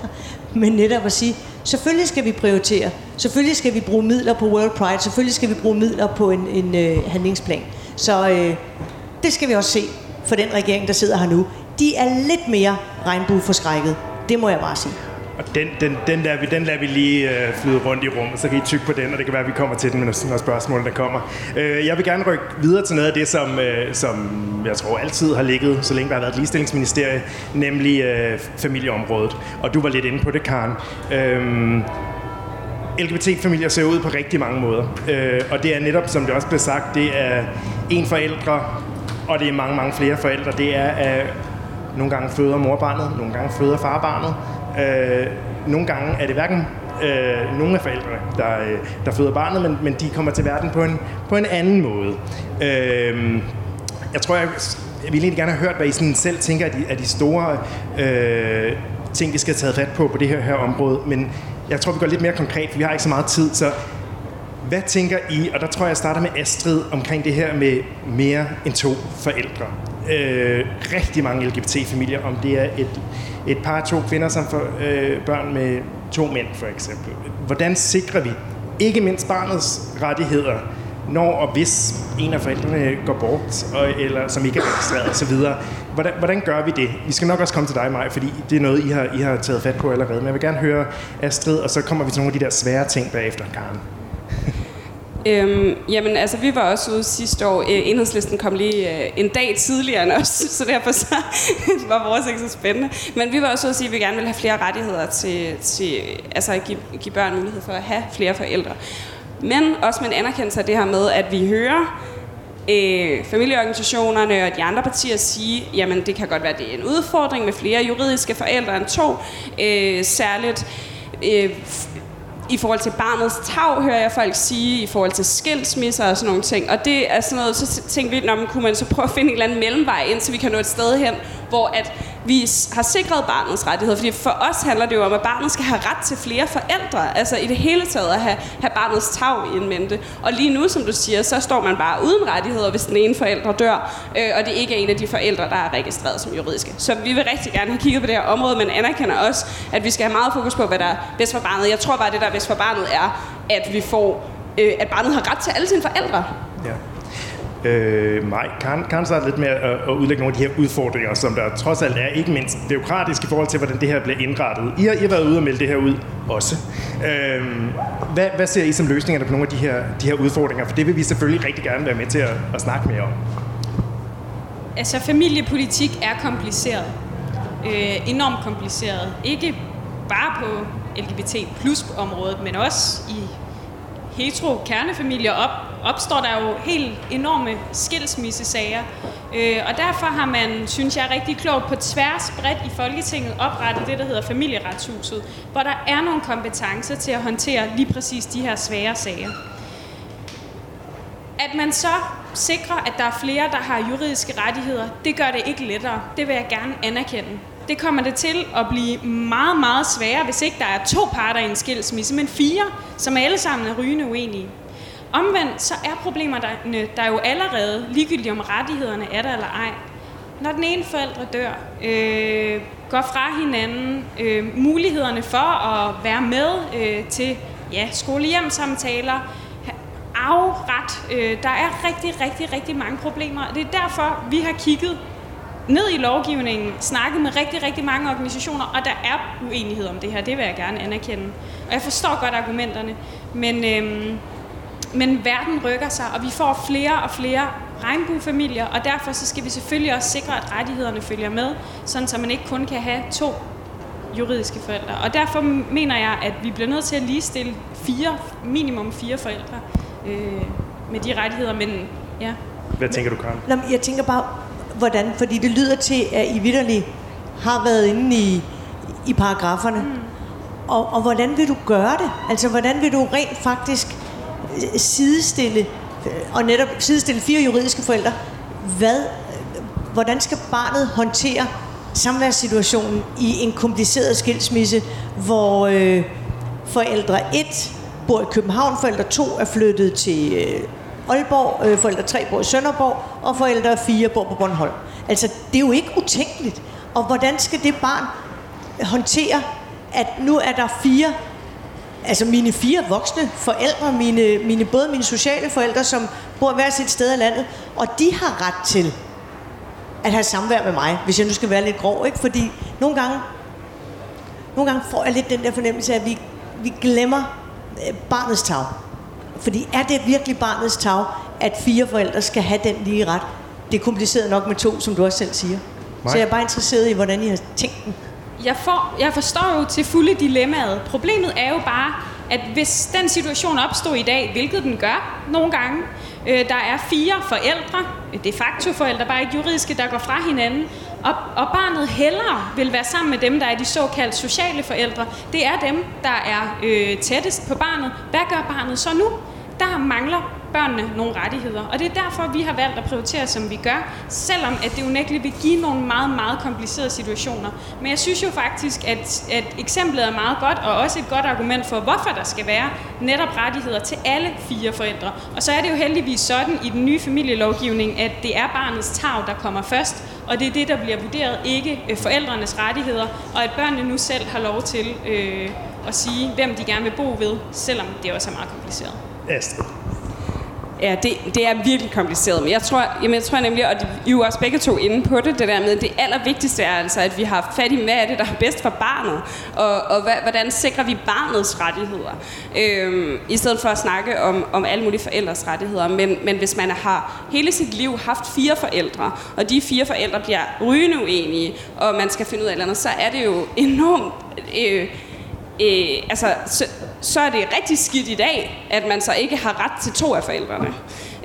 men netop at sige, selvfølgelig skal vi prioritere, selvfølgelig skal vi bruge midler på World Pride, selvfølgelig skal vi bruge midler på en, en uh, handlingsplan. Så uh, det skal vi også se for den regering, der sidder her nu. De er lidt mere regnbueforskrækket, det må jeg bare sige. Og den, den, den, der, den lader vi lige øh, flyde rundt i rummet, så kan I tykke på den, og det kan være, at vi kommer til den, med når spørgsmål der kommer. Øh, jeg vil gerne rykke videre til noget af det, som, øh, som jeg tror altid har ligget, så længe der har været et ligestillingsministerie, nemlig øh, familieområdet. Og du var lidt inde på det, Karen. Øh, LGBT-familier ser ud på rigtig mange måder. Øh, og det er netop, som det også blev sagt, det er en forældre, og det er mange, mange flere forældre. Det er at Nogle gange føder mor barnet, nogle gange føder far barnet. Øh, nogle gange er det hverken øh, nogle af forældrene, der, øh, der føder barnet, men, men de kommer til verden på en, på en anden måde. Øh, jeg tror, jeg, jeg ville egentlig gerne have hørt, hvad I sådan selv tænker er de, er de store øh, ting, vi skal have taget fat på på det her, her område, men jeg tror, vi går lidt mere konkret, for vi har ikke så meget tid, så hvad tænker I, og der tror jeg, jeg starter med Astrid, omkring det her med mere end to forældre. Øh, rigtig mange LGBT-familier, om det er et, et par to kvinder, som får øh, børn med to mænd, for eksempel. Hvordan sikrer vi ikke mindst barnets rettigheder, når og hvis en af forældrene går bort, og, eller som ikke er registreret osv. Hvordan, hvordan gør vi det? Vi skal nok også komme til dig, Maj, fordi det er noget, I har, I har taget fat på allerede. Men jeg vil gerne høre Astrid, og så kommer vi til nogle af de der svære ting bagefter, Karen. Øhm, jamen, altså, vi var også ude sidste år. Øh, enhedslisten kom lige øh, en dag tidligere end os, så derfor så var vores ikke så spændende. Men vi var også ude at sige, at vi gerne vil have flere rettigheder til, til altså at give, give børn mulighed for at have flere forældre. Men også med en anerkendelse af det her med, at vi hører øh, familieorganisationerne og de andre partier sige, jamen det kan godt være, at det er en udfordring med flere juridiske forældre end to. Øh, særligt øh, i forhold til barnets tag, hører jeg folk sige, i forhold til skilsmisser og sådan nogle ting. Og det er sådan noget, så tænkte vi, når man kunne man så prøve at finde en eller anden mellemvej, indtil vi kan nå et sted hen, hvor at vi har sikret barnets rettigheder. Fordi for os handler det jo om, at barnet skal have ret til flere forældre. Altså i det hele taget at have, have barnets tag i en mente. Og lige nu, som du siger, så står man bare uden rettigheder, hvis den ene forælder dør, øh, og det ikke er en af de forældre, der er registreret som juridiske. Så vi vil rigtig gerne have kigget på det her område, men anerkender også, at vi skal have meget fokus på, hvad der er bedst for barnet. Jeg tror bare, det der bedst for barnet er, at vi får, øh, at barnet har ret til alle sine forældre. Ja. Øh, Maj, kan, kan starte lidt med at, at udlægge nogle af de her udfordringer, som der trods alt er, ikke mindst demokratisk i forhold til, hvordan det her bliver indrettet. I har, I har været ude og melde det her ud også. Øh, hvad, hvad ser I som løsningerne på nogle af de her, de her udfordringer? For det vil vi selvfølgelig rigtig gerne være med til at, at snakke mere om. Altså, familiepolitik er kompliceret. Øh, enormt kompliceret. Ikke bare på LGBT plus området, men også i hetero-kernefamilier op, opstår der jo helt enorme skilsmissesager. Øh, og derfor har man, synes jeg, rigtig klogt på tværs bredt i Folketinget oprettet det, der hedder familieretshuset, hvor der er nogle kompetencer til at håndtere lige præcis de her svære sager. At man så sikrer, at der er flere, der har juridiske rettigheder, det gør det ikke lettere. Det vil jeg gerne anerkende. Det kommer det til at blive meget, meget sværere, hvis ikke der er to parter i en skilsmisse, men fire, som alle sammen er rygende uenige. Omvendt så er problemerne der jo allerede, ligegyldigt om rettighederne er der eller ej. Når den ene forældre dør, øh, går fra hinanden, øh, mulighederne for at være med øh, til ja, skolehjemsamtaler, afret. Øh, der er rigtig, rigtig, rigtig mange problemer. Det er derfor, vi har kigget ned i lovgivningen, snakket med rigtig, rigtig mange organisationer, og der er uenighed om det her. Det vil jeg gerne anerkende. Og jeg forstår godt argumenterne, men, øhm, men verden rykker sig, og vi får flere og flere regnbuefamilier, og derfor så skal vi selvfølgelig også sikre, at rettighederne følger med, sådan så man ikke kun kan have to juridiske forældre. Og derfor mener jeg, at vi bliver nødt til at ligestille fire, minimum fire forældre øh, med de rettigheder, men ja. Hvad tænker du, Karen? Nå, jeg tænker bare, hvordan, fordi det lyder til, at I vidderligt har været inde i, i paragraferne. Mm. Og, og hvordan vil du gøre det? Altså, hvordan vil du rent faktisk øh, sidestille, øh, og netop sidestille fire juridiske forældre, hvad, hvordan skal barnet håndtere samværssituationen i en kompliceret skilsmisse, hvor øh, forældre 1 bor i København, forældre 2 er flyttet til øh, Aalborg, øh, forældre 3 bor i Sønderborg, og forældre fire bor på Bornholm. Altså, det er jo ikke utænkeligt. Og hvordan skal det barn håndtere, at nu er der fire, altså mine fire voksne forældre, mine, mine, både mine sociale forældre, som bor hver sit sted af landet, og de har ret til at have samvær med mig, hvis jeg nu skal være lidt grov, ikke? Fordi nogle gange, nogle gange får jeg lidt den der fornemmelse af, at vi, vi glemmer øh, barnets tag. Fordi er det virkelig barnets tag, at fire forældre skal have den lige ret? Det er kompliceret nok med to, som du også selv siger. Nej. Så jeg er bare interesseret i, hvordan I har tænkt den. Jeg, får, jeg forstår jo til fulde dilemmaet. Problemet er jo bare, at hvis den situation opstod i dag, hvilket den gør nogle gange, øh, der er fire forældre, de facto forældre, bare ikke juridiske, der går fra hinanden, og, og barnet hellere vil være sammen med dem, der er de såkaldt sociale forældre. Det er dem, der er øh, tættest på barnet. Hvad gør barnet så nu? Der mangler børnene nogle rettigheder. Og det er derfor, vi har valgt at prioritere, som vi gør, selvom at det unægteligt vil give nogle meget, meget komplicerede situationer. Men jeg synes jo faktisk, at, at eksemplet er meget godt, og også et godt argument for, hvorfor der skal være netop rettigheder til alle fire forældre. Og så er det jo heldigvis sådan i den nye familielovgivning, at det er barnets tag, der kommer først, og det er det, der bliver vurderet, ikke øh, forældrenes rettigheder, og at børnene nu selv har lov til øh, at sige, hvem de gerne vil bo ved, selvom det også er meget kompliceret. Astrid. Ja, det, det er virkelig kompliceret, men jeg tror, jamen jeg tror nemlig, og I er jo også begge to inde på det, det der med, det allervigtigste er altså, at vi har fat i, hvad er det, der er bedst for barnet, og, og hvad, hvordan sikrer vi barnets rettigheder, øhm, i stedet for at snakke om, om alle mulige forældres rettigheder. Men, men hvis man har hele sit liv haft fire forældre, og de fire forældre bliver rygende uenige, og man skal finde ud af et eller andet, så er det jo enormt... Øh, øh, altså, så, så er det rigtig skidt i dag, at man så ikke har ret til to af forældrene.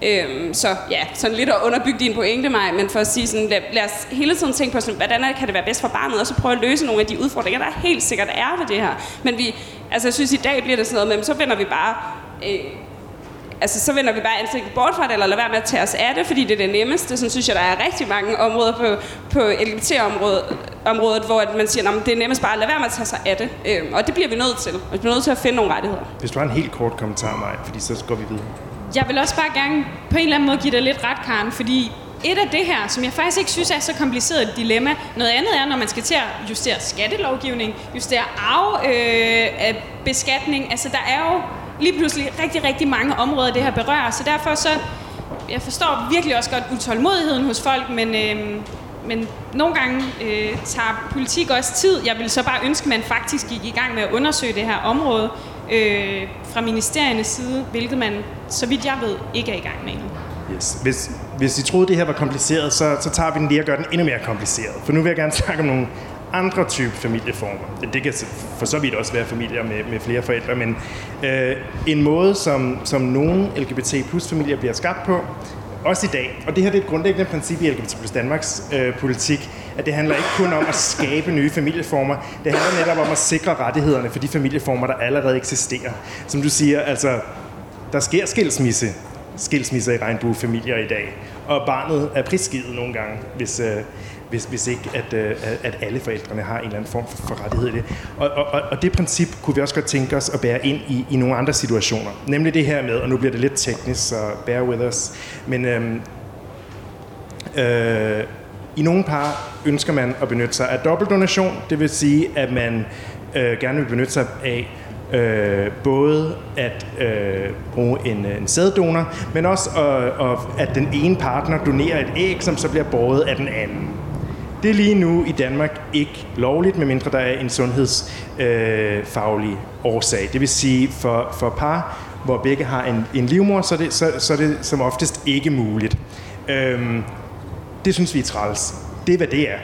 Øhm, så ja, sådan lidt at underbygge din pointe, mig, men for at sige sådan, lad, lad os hele tiden tænke på, sådan, hvordan kan det være bedst for barnet, og så prøve at løse nogle af de udfordringer, der helt sikkert er ved det her. Men vi, altså jeg synes i dag bliver det sådan noget med, så vender vi bare øh, altså, så vender vi bare ansigtet bort fra det, eller lader være med at tage os af det, fordi det er det nemmeste. Sådan synes jeg, der er rigtig mange områder på, på LGBT-området, området, hvor man siger, at det er nemmest bare at lade være med at tage sig af det. Øhm, og det bliver vi nødt til. Vi bliver nødt til at finde nogle rettigheder. Hvis du har en helt kort kommentar, Maj, fordi så går vi videre. Jeg vil også bare gerne på en eller anden måde give dig lidt ret, Karen, fordi et af det her, som jeg faktisk ikke synes er så kompliceret et dilemma, noget andet er, når man skal til at justere skattelovgivning, justere arvebeskatning. Øh, altså, der er jo lige pludselig rigtig, rigtig mange områder, det her berører. Så derfor så, jeg forstår virkelig også godt utålmodigheden hos folk, men, øh, men nogle gange øh, tager politik også tid. Jeg vil så bare ønske, at man faktisk gik i gang med at undersøge det her område øh, fra ministeriernes side, hvilket man, så vidt jeg ved, ikke er i gang med endnu. Yes. Hvis, hvis I troede, det her var kompliceret, så, så tager vi den lige og gør den endnu mere kompliceret. For nu vil jeg gerne snakke om nogle andre type familieformer. Det kan for så vidt også være familier med, med flere forældre, men øh, en måde, som, som nogle LGBT plus familier bliver skabt på, også i dag, og det her det er et grundlæggende princip i LGBT plus Danmarks øh, politik, at det handler ikke kun om at skabe nye familieformer, det handler netop om at sikre rettighederne for de familieformer, der allerede eksisterer. Som du siger, altså, der sker skilsmisse, skilsmisser i regnbuefamilier i dag, og barnet er prisgivet nogle gange, hvis, øh, hvis, hvis ikke at, øh, at alle forældrene har en eller anden form for, for rettighed i det. Og, og, og det princip kunne vi også godt tænke os at bære ind i, i nogle andre situationer. Nemlig det her med, og nu bliver det lidt teknisk, så bear with us, men øh, øh, i nogle par ønsker man at benytte sig af dobbeltdonation, det vil sige, at man øh, gerne vil benytte sig af øh, både at øh, bruge en, en sæddonor, men også øh, at den ene partner donerer et æg, som så bliver båret af den anden. Det er lige nu i Danmark ikke lovligt, medmindre der er en sundhedsfaglig øh, årsag. Det vil sige, for, for par, hvor begge har en, en livmor, så er, det, så, så er det som oftest ikke muligt. Øhm, det synes vi er træls. Det er, hvad det er.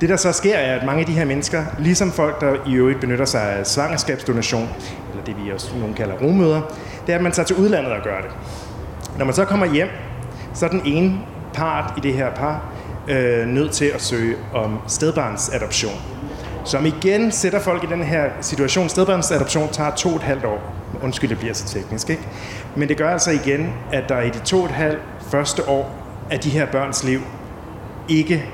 Det, der så sker, er, at mange af de her mennesker, ligesom folk, der i øvrigt benytter sig af svangerskabsdonation, eller det vi også nogen kalder rummøder, det er, at man tager til udlandet og gør det. Når man så kommer hjem, så er den ene part i det her par øh, nødt til at søge om stedbarnsadoption. Som igen sætter folk i den her situation. Stedbarnsadoption tager to og et halvt år. Undskyld, det bliver så teknisk, ikke? Men det gør altså igen, at der i de to og et halvt første år af de her børns liv ikke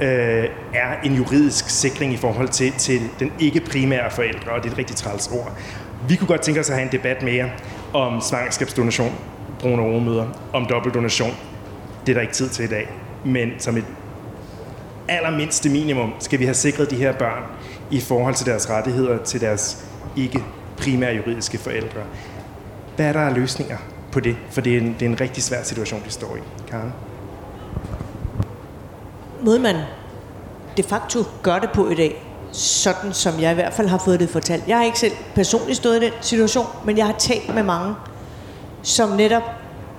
øh, er en juridisk sikring i forhold til, til den ikke primære forældre, og det er et rigtig træls ord. Vi kunne godt tænke os at have en debat mere om svangerskabsdonation, brune overmøder, om dobbeltdonation. Det er der ikke tid til i dag. Men som et allermindste minimum skal vi have sikret de her børn i forhold til deres rettigheder til deres ikke primære juridiske forældre. Hvad er der af løsninger på det? For det er en, det er en rigtig svær situation, de står i. Karen? Måden man de facto gør det på i dag, sådan som jeg i hvert fald har fået det fortalt. Jeg har ikke selv personligt stået i den situation, men jeg har talt med mange, som netop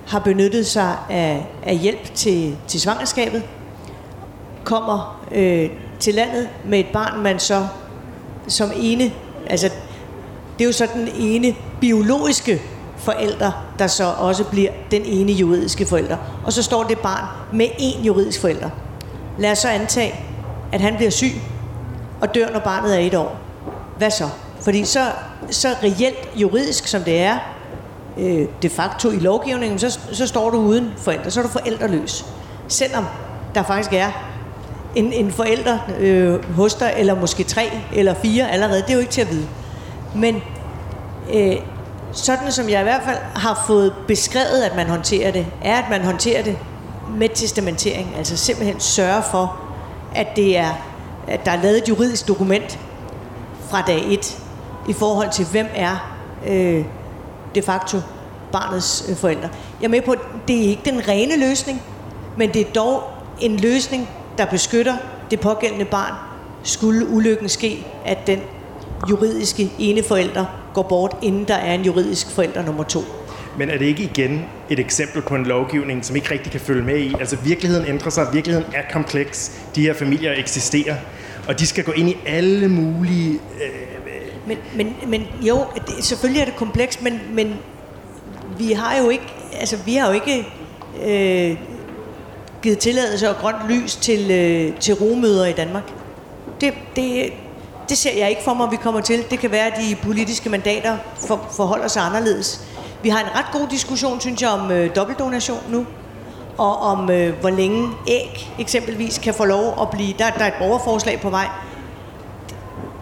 har benyttet sig af, af hjælp til, til svangerskabet, kommer øh, til landet med et barn, man så som ene, altså det er jo så den ene biologiske forældre, der så også bliver den ene juridiske forælder. Og så står det barn med én juridisk forælder. Lad os så antage, at han bliver syg og dør, når barnet er et år. Hvad så? Fordi så, så reelt juridisk, som det er, øh, de facto i lovgivningen, så, så står du uden forældre. Så er du forældreløs. Selvom der faktisk er en, en forælder øh, hos dig, eller måske tre eller fire allerede, det er jo ikke til at vide. Men øh, sådan som jeg i hvert fald har fået beskrevet, at man håndterer det, er, at man håndterer det med testamentering. Altså simpelthen sørge for, at, det er, at der er lavet et juridisk dokument fra dag et i forhold til, hvem er øh, de facto barnets øh, forældre. Jeg er med på, at det er ikke den rene løsning, men det er dog en løsning, der beskytter det pågældende barn, skulle ulykken ske, at den juridiske ene forælder går bort, inden der er en juridisk forælder nummer to. Men er det ikke igen et eksempel på en lovgivning, som ikke rigtig kan følge med i? Altså virkeligheden ændrer sig, virkeligheden er kompleks, de her familier eksisterer, og de skal gå ind i alle mulige... Øh, men, men, men jo, det, selvfølgelig er det komplekst, men, men vi har jo ikke, altså vi har jo ikke øh, givet tilladelse og grønt lys til, øh, til rumøder i Danmark. Det, det, det ser jeg ikke for mig, vi kommer til. Det kan være, at de politiske mandater for, forholder sig anderledes. Vi har en ret god diskussion, synes jeg, om øh, dobbeltdonation nu. Og om, øh, hvor længe æg eksempelvis kan få lov at blive... Der, der er et borgerforslag på vej.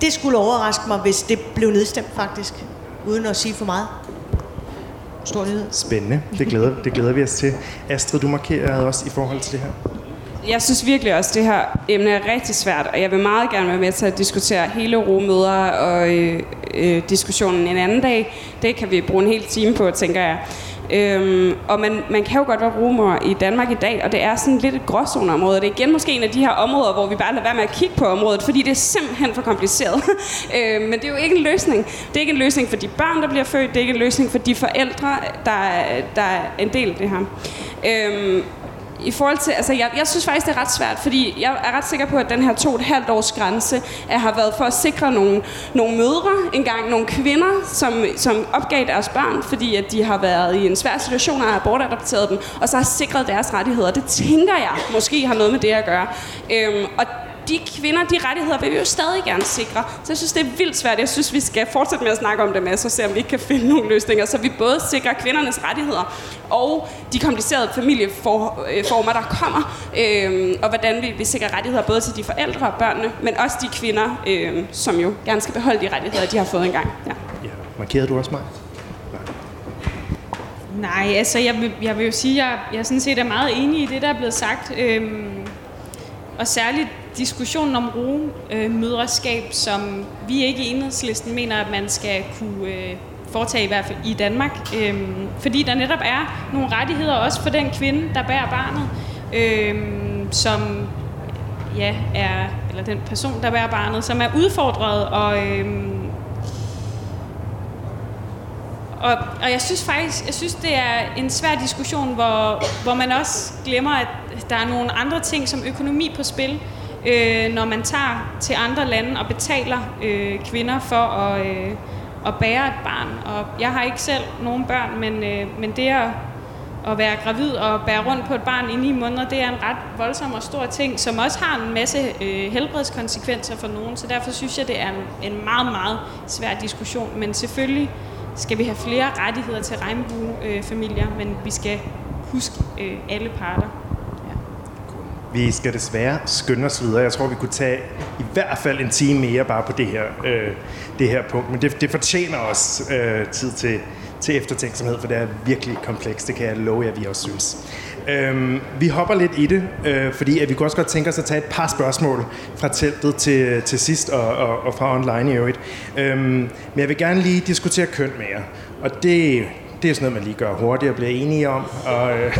Det skulle overraske mig, hvis det blev nedstemt faktisk, uden at sige for meget. Stor nyhed. Spændende. Det glæder, det glæder vi os til. Astrid, du markerede også i forhold til det her. Jeg synes virkelig også, at det her emne er rigtig svært, og jeg vil meget gerne være med til at diskutere hele rumøder og øh, øh, diskussionen en anden dag. Det kan vi bruge en hel time på, tænker jeg. Øhm, og man, man kan jo godt være rumor i Danmark i dag, og det er sådan lidt et gråzoneområde. Det er igen måske en af de her områder, hvor vi bare lader være med at kigge på området, fordi det er simpelthen for kompliceret. øhm, men det er jo ikke en løsning. Det er ikke en løsning for de børn, der bliver født. Det er ikke en løsning for de forældre, der, der er en del af det her. Øhm, i forhold til, altså jeg, jeg synes faktisk, det er ret svært, fordi jeg er ret sikker på, at den her to og et halvt års grænse er, har været for at sikre nogle, nogle mødre engang, nogle kvinder, som, som opgav deres børn, fordi at de har været i en svær situation og har abortadopteret dem, og så har sikret deres rettigheder. Det tænker jeg måske har noget med det at gøre. Øhm, og de kvinder, de rettigheder vil vi jo stadig gerne sikre. Så jeg synes, det er vildt svært. Jeg synes, vi skal fortsætte med at snakke om det med, så se om vi ikke kan finde nogle løsninger, så vi både sikrer kvindernes rettigheder og de komplicerede familieformer, der kommer, øh, og hvordan vi, vi sikrer rettigheder både til de forældre og børnene, men også de kvinder, øh, som jo gerne skal beholde de rettigheder, de har fået engang. Ja. ja. Markerede du også mig? Nej, altså jeg vil, jeg vil jo sige, at jeg, jeg sådan set er meget enig i det, der er blevet sagt. Øhm, og særligt diskussionen om rugemøderskab, øh, som vi ikke i enhedslisten mener, at man skal kunne øh, foretage i hvert fald i Danmark. Øh, fordi der netop er nogle rettigheder også for den kvinde, der bærer barnet, øh, som ja, er, eller den person, der bærer barnet, som er udfordret og øh, og, og jeg synes faktisk, jeg synes, det er en svær diskussion, hvor, hvor man også glemmer, at der er nogle andre ting som økonomi på spil øh, når man tager til andre lande og betaler øh, kvinder for at, øh, at bære et barn. Og jeg har ikke selv nogen børn, men, øh, men det at, at være gravid og bære rundt på et barn i ni måneder, det er en ret voldsom og stor ting, som også har en masse øh, helbredskonsekvenser for nogen. Så derfor synes jeg, det er en, en meget, meget svær diskussion. Men selvfølgelig skal vi have flere rettigheder til regnbuefamilier, men vi skal huske øh, alle parter. Vi skal desværre skynde os videre. Jeg tror, vi kunne tage i hvert fald en time mere bare på det her, øh, det her punkt. Men det, det fortjener også øh, tid til, til eftertænksomhed, for det er virkelig komplekst. Det kan jeg love jer, vi også synes. Øhm, vi hopper lidt i det, øh, fordi at vi kunne også godt tænke os at tage et par spørgsmål fra teltet til, til sidst og, og, og fra online i øvrigt. Øhm, men jeg vil gerne lige diskutere køn med jer. Og det, det er sådan noget, man lige gør hurtigt og bliver enige om. Og, øh,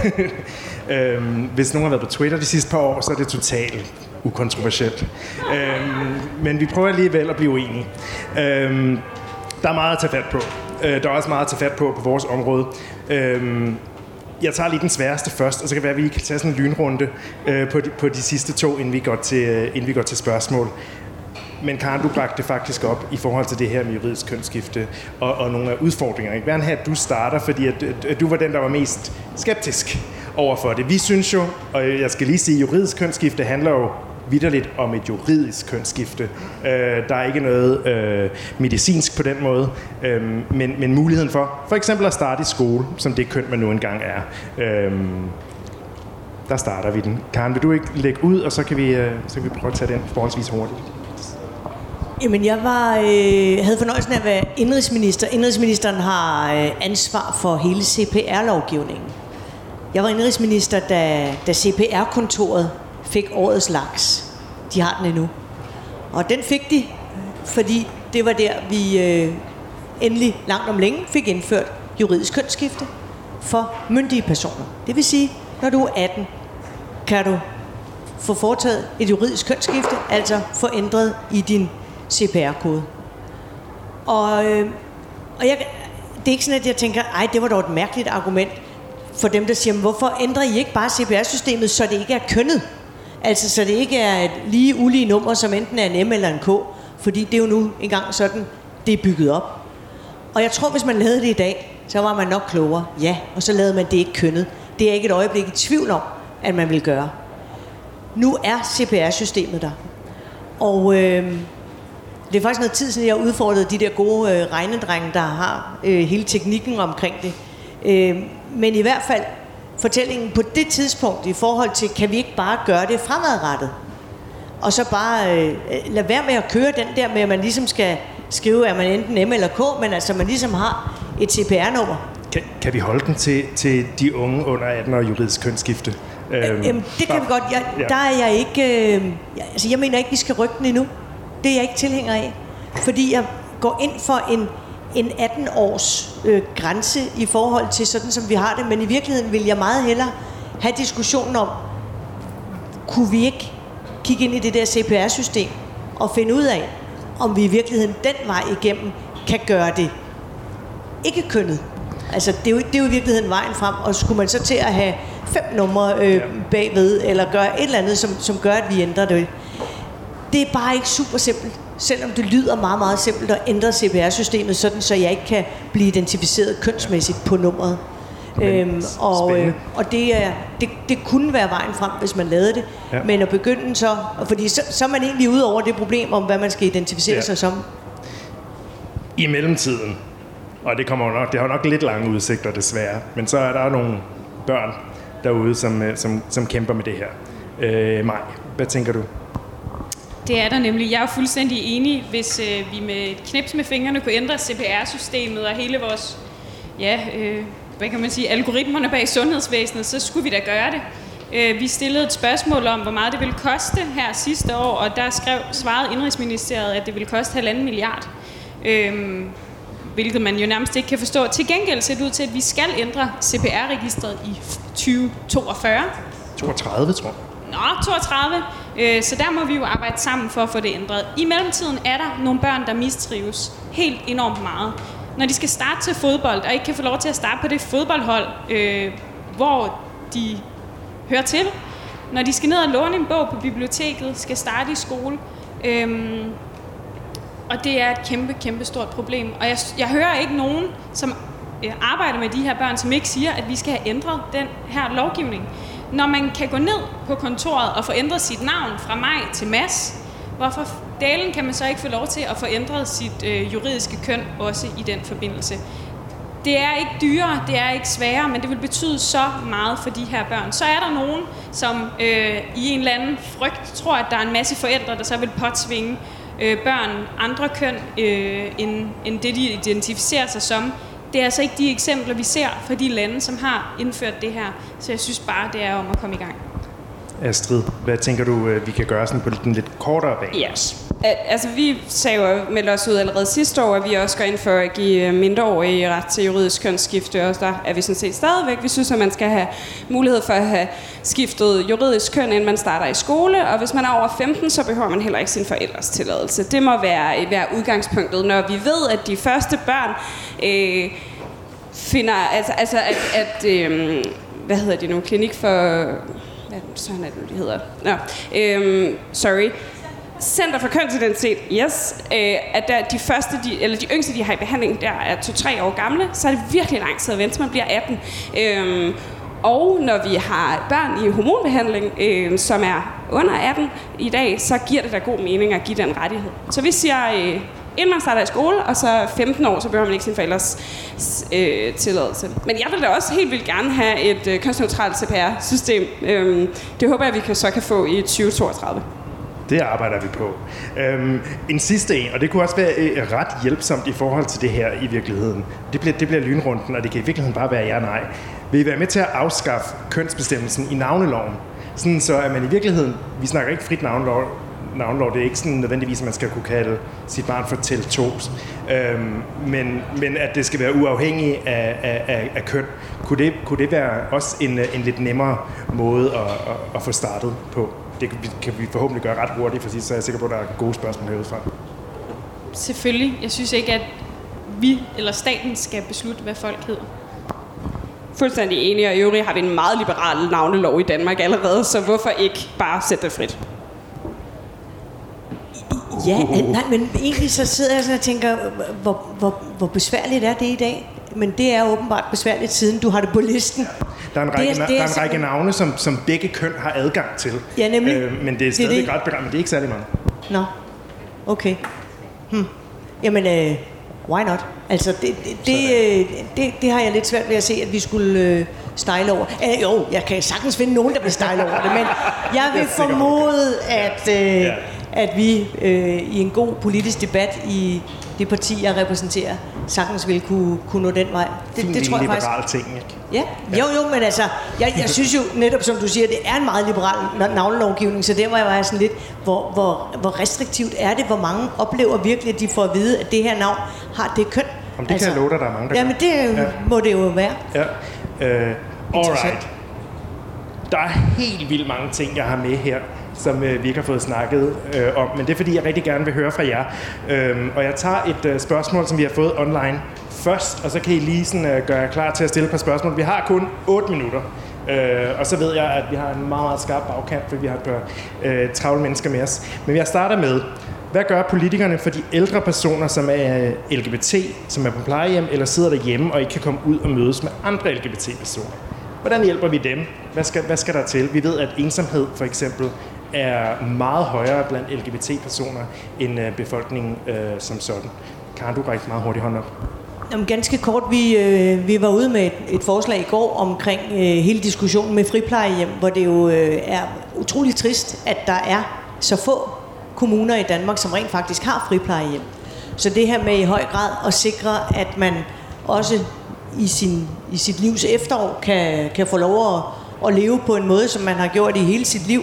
øh, hvis nogen har været på Twitter de sidste par år, så er det totalt ukontroversielt. Øh, men vi prøver alligevel at blive enige. Øh, der er meget at tage fat på. Øh, der er også meget at tage fat på på vores område. Øh, jeg tager lige den sværeste først, og så kan det være, at vi kan tage sådan en lynrunde øh, på, de, på de sidste to, inden vi går til, øh, inden vi går til spørgsmål. men Karen, du bragte det faktisk op i forhold til det her med juridisk kønsskifte og, og nogle af udfordringerne. Jeg vil gerne have, at du starter, fordi at, at du var den, der var mest skeptisk over for det. Vi synes jo, og jeg skal lige sige, at juridisk kønsskifte handler jo vidderligt om et juridisk kønsskifte. Øh, der er ikke noget øh, medicinsk på den måde, øh, men, men muligheden for for eksempel at starte i skole, som det køn man nu engang er. Øh, der starter vi den. Karen, vil du ikke lægge ud, og så kan vi, øh, så kan vi prøve at tage den forholdsvis hurtigt. Jamen, jeg var, øh, havde fornøjelsen af at være indrigsminister. Indrigsministeren har øh, ansvar for hele CPR-lovgivningen. Jeg var indrigsminister, da, da CPR-kontoret fik årets laks. De har den endnu. Og den fik de, fordi det var der, vi øh, endelig langt om længe fik indført juridisk kønsskifte for myndige personer. Det vil sige, når du er 18, kan du få foretaget et juridisk kønsskifte, altså få ændret i din CPR-kode. Og, øh, og jeg, det er ikke sådan, at jeg tænker, ej, det var dog et mærkeligt argument for dem, der siger, hvorfor ændrer I ikke bare CPR-systemet, så det ikke er kønnet? Altså, så det ikke er et lige ulige nummer, som enten er en M eller en K, fordi det er jo nu engang sådan, det er bygget op. Og jeg tror, hvis man lavede det i dag, så var man nok klogere. Ja, og så lavede man det ikke kønnet. Det er ikke et øjeblik i tvivl om, at man vil gøre. Nu er CPR-systemet der. Og øh, det er faktisk noget tid siden, jeg udfordrede de der gode øh, regnedrenge, der har øh, hele teknikken omkring det. Øh, men i hvert fald fortællingen på det tidspunkt i forhold til, kan vi ikke bare gøre det fremadrettet? Og så bare øh, lade være med at køre den der med, at man ligesom skal skrive, at man enten M eller K, men altså man ligesom har et CPR-nummer. Kan, kan vi holde den til, til de unge under 18 år juridisk kønsskifte? Øhm, Jamen, det kan vi godt. Jeg, ja. Der er jeg ikke... Øh, altså, jeg mener ikke, vi skal rykke den endnu. Det er jeg ikke tilhænger af. Fordi jeg går ind for en, en 18-års øh, grænse i forhold til sådan, som vi har det. Men i virkeligheden vil jeg meget hellere have diskussionen om, kunne vi ikke kigge ind i det der CPR-system og finde ud af, om vi i virkeligheden den vej igennem kan gøre det ikke kønnet. Altså, det er, jo, det er jo i virkeligheden vejen frem, og skulle man så til at have fem numre øh, ja. bagved, eller gøre et eller andet, som, som gør, at vi ændrer det. Det er bare ikke super simpelt, selvom det lyder meget, meget simpelt at ændre CPR-systemet, sådan så jeg ikke kan blive identificeret kønsmæssigt på nummeret. Øhm, og, øh, og det, er, det, det kunne være vejen frem, hvis man lavede det. Ja. Men at begynde så, fordi så, så er man egentlig ude over det problem om, hvad man skal identificere ja. sig som. I mellemtiden, og det, kommer nok, det har nok lidt lange udsigter desværre, men så er der nogle børn derude, som, øh, som, som kæmper med det her. Øh, Maj, hvad tænker du? Det er der nemlig. Jeg er fuldstændig enig, hvis øh, vi med et knips med fingrene kunne ændre CPR-systemet og hele vores ja, øh, hvad kan man sige, algoritmerne bag sundhedsvæsenet, så skulle vi da gøre det. Øh, vi stillede et spørgsmål om, hvor meget det ville koste her sidste år, og der skrev, svarede Indrigsministeriet, at det ville koste halvanden milliard. Øh, hvilket man jo nærmest ikke kan forstå. Til gengæld ser det ud til, at vi skal ændre CPR-registret i 2042. 32, tror jeg. Nå, 32. Øh, så der må vi jo arbejde sammen for at få det ændret. I mellemtiden er der nogle børn, der mistrives helt enormt meget når de skal starte til fodbold, og ikke kan få lov til at starte på det fodboldhold, øh, hvor de hører til, når de skal ned og låne en bog på biblioteket, skal starte i skole. Øhm, og det er et kæmpe, kæmpe stort problem. Og jeg, jeg hører ikke nogen, som øh, arbejder med de her børn, som ikke siger, at vi skal have ændret den her lovgivning. Når man kan gå ned på kontoret og få ændret sit navn fra mig til Mads, hvorfor dalen kan man så ikke få lov til at få ændret sit øh, juridiske køn også i den forbindelse. Det er ikke dyrere, det er ikke sværere, men det vil betyde så meget for de her børn. Så er der nogen, som øh, i en eller anden frygt tror, at der er en masse forældre, der så vil påtvinge øh, børn andre køn, øh, end, end det de identificerer sig som. Det er altså ikke de eksempler, vi ser fra de lande, som har indført det her. Så jeg synes bare, det er om at komme i gang. Astrid, hvad tænker du, øh, vi kan gøre sådan på den lidt kortere bane? Yes. Altså, vi sagde jo meldte os ud allerede sidste år, at vi også går ind for at give øh, mindreårige ret til juridisk kønsskifte, og der er vi sådan set stadigvæk. Vi synes, at man skal have mulighed for at have skiftet juridisk køn, inden man starter i skole, og hvis man er over 15, så behøver man heller ikke sin forældres tilladelse. Det må være, øh, være udgangspunktet, når vi ved, at de første børn øh, finder, altså, altså at, at øh, hvad hedder det nu, klinik for hvad sådan er det, de hedder. Nå, øh, sorry. Center for Kønsidentitet, yes, øh, at der, de første, de, eller de yngste, de har i behandling, der er 2-3 år gamle, så er det virkelig lang tid at vente, til man bliver 18. Øhm, og når vi har børn i hormonbehandling, øh, som er under 18 i dag, så giver det da god mening at give den rettighed. Så vi siger, øh, inden man starter i skole, og så 15 år, så behøver man ikke sin forældres øh, tilladelse. Men jeg vil da også helt vildt gerne have et øh, kønsneutralt CPR-system. Øh, det håber jeg, vi kan, så kan få i 2032. Det arbejder vi på. Øhm, en sidste en, og det kunne også være øh, ret hjælpsomt i forhold til det her i virkeligheden. Det bliver, det bliver lynrunden, og det kan i virkeligheden bare være ja nej. Vil I være med til at afskaffe kønsbestemmelsen i navneloven? Sådan så, at man i virkeligheden, vi snakker ikke frit navnelov, navnlov. Det er ikke sådan nødvendigvis, at man skal kunne kalde sit barn for Teltos. Øhm, men, men at det skal være uafhængigt af, af, af, af køn. Kunne det, kunne det være også en, øh, en lidt nemmere måde at, at, at få startet på? Det kan vi forhåbentlig gøre ret hurtigt, for så er jeg sikker på, at der er gode spørgsmål herudefra. Selvfølgelig. Jeg synes ikke, at vi eller staten skal beslutte, hvad folk hedder. Fuldstændig enig, og i øvrigt har vi en meget liberal navnelov i Danmark allerede, så hvorfor ikke bare sætte det frit? Ja, nej, men egentlig så sidder jeg sådan og tænker, hvor, hvor, hvor besværligt er det i dag? Men det er åbenbart besværligt, siden du har det på listen. Der er en række, det er, det er, der er en række navne, som, som begge køn har adgang til. Ja, nemlig. Øh, men det er stadig det, det. ret begrænset, men det er ikke særlig mange. Nå, okay. Hm. Jamen, øh, why not? Altså, det, det, det, øh, det, det har jeg lidt svært ved at se, at vi skulle øh, style over. Øh, jo, jeg kan sagtens finde nogen, der vil style over det, men jeg vil formode, at... Øh, ja at vi øh, i en god politisk debat i det parti, jeg repræsenterer, sagtens vil kunne, kunne nå den vej. Det, fin det tror jeg faktisk. ting, ikke? Ja, jo jo, men altså, jeg, jeg synes jo netop, som du siger, det er en meget liberal navnelovgivning, så der var jeg bare sådan lidt, hvor, hvor, hvor restriktivt er det, hvor mange oplever virkelig, at de får at vide, at det her navn har det køn. Om det altså, kan jeg love dig, der er mange, der Jamen det ja. må det jo være. Ja. Uh, alright. Der er helt vildt mange ting, jeg har med her som øh, vi ikke har fået snakket øh, om. Men det er fordi, jeg rigtig gerne vil høre fra jer. Øhm, og jeg tager et øh, spørgsmål, som vi har fået online først, og så kan I lige sådan, øh, gøre jer klar til at stille et par spørgsmål. Vi har kun 8 minutter. Øh, og så ved jeg, at vi har en meget, meget skarp bagkant, fordi vi har et par øh, travle mennesker med os. Men jeg starter med, hvad gør politikerne for de ældre personer, som er øh, LGBT, som er på plejehjem eller sidder derhjemme og ikke kan komme ud og mødes med andre LGBT-personer? Hvordan hjælper vi dem? Hvad skal, hvad skal der til? Vi ved, at ensomhed for eksempel er meget højere blandt LGBT-personer end øh, befolkningen øh, som sådan. Kan du række meget hurtigt hånd op? Jamen, ganske kort, vi, øh, vi var ude med et, et forslag i går omkring øh, hele diskussionen med friplejehjem, hvor det jo øh, er utrolig trist, at der er så få kommuner i Danmark, som rent faktisk har friplejehjem. Så det her med i høj grad at sikre, at man også i, sin, i sit livs efterår kan, kan få lov at, at leve på en måde, som man har gjort i hele sit liv,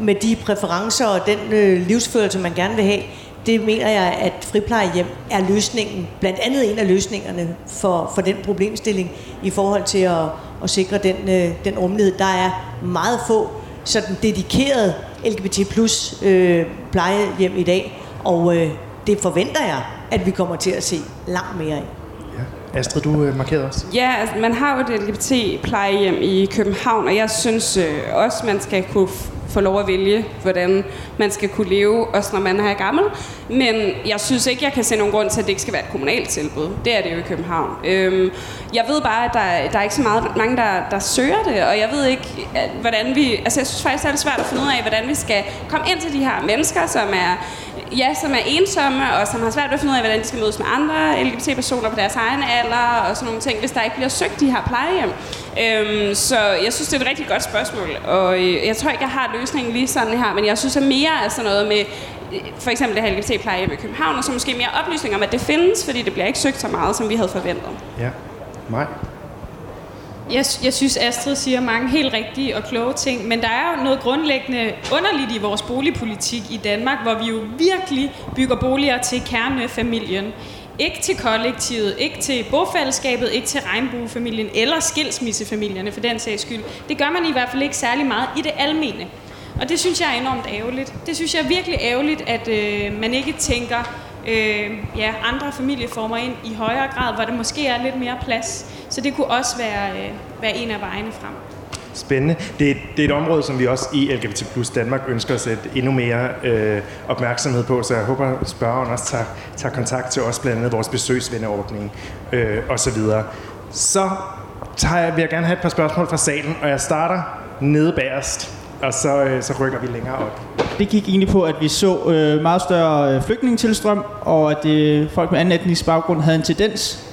med de præferencer og den øh, livsførelse, man gerne vil have, det mener jeg, at friplejehjem er løsningen, blandt andet en af løsningerne for, for den problemstilling i forhold til at, at sikre den, øh, den rummelighed. Der er meget få sådan dedikerede LGBT plus øh, plejehjem i dag, og øh, det forventer jeg, at vi kommer til at se langt mere af. Ja. Astrid, du øh, markerede også. Ja, altså, man har jo et LGBT-plejehjem i København, og jeg synes øh, også, man skal kunne få lov at vælge, hvordan man skal kunne leve, også når man er gammel. Men jeg synes ikke, jeg kan se nogen grund til, at det ikke skal være et kommunalt tilbud. Det er det jo i København. Øhm, jeg ved bare, at der, der er ikke så meget, mange, der, der søger det, og jeg ved ikke, hvordan vi... Altså, jeg synes faktisk, det er svært at finde ud af, hvordan vi skal komme ind til de her mennesker, som er ja, som er ensomme, og som har svært ved at finde ud af, hvordan de skal mødes med andre LGBT-personer på deres egen alder, og sådan nogle ting, hvis der ikke bliver søgt de her plejehjem. Øhm, så jeg synes, det er et rigtig godt spørgsmål, og øh, jeg tror ikke, jeg har løsningen lige sådan her, men jeg synes, at mere er sådan noget med, øh, for eksempel det her LGBT-plejehjem i København, og så måske mere oplysning om, at det findes, fordi det bliver ikke søgt så meget, som vi havde forventet. Ja, mig. Jeg, jeg synes, Astrid siger mange helt rigtige og kloge ting, men der er jo noget grundlæggende underligt i vores boligpolitik i Danmark, hvor vi jo virkelig bygger boliger til kernefamilien. Ikke til kollektivet, ikke til bofællesskabet, ikke til regnbuefamilien eller skilsmissefamilierne for den sags skyld. Det gør man i hvert fald ikke særlig meget i det almene. Og det synes jeg er enormt ærgerligt. Det synes jeg er virkelig ærgerligt, at øh, man ikke tænker øh, ja, andre familieformer ind i højere grad, hvor der måske er lidt mere plads. Så det kunne også være, øh, være en af vejene frem. Spændende. Det det er et område, som vi også i LGBT Plus Danmark ønsker at sætte endnu mere øh, opmærksomhed på, så jeg håber, at spørgeren også tager, tager kontakt til os, blandt andet vores besøgsvenneordning øh, osv. Så tager jeg, vil jeg gerne have et par spørgsmål fra salen, og jeg starter nede bagerst, og så, øh, så rykker vi længere op. Det gik egentlig på, at vi så øh, meget større øh, flygtningetilstrøm, og at øh, folk med anden etnisk baggrund havde en tendens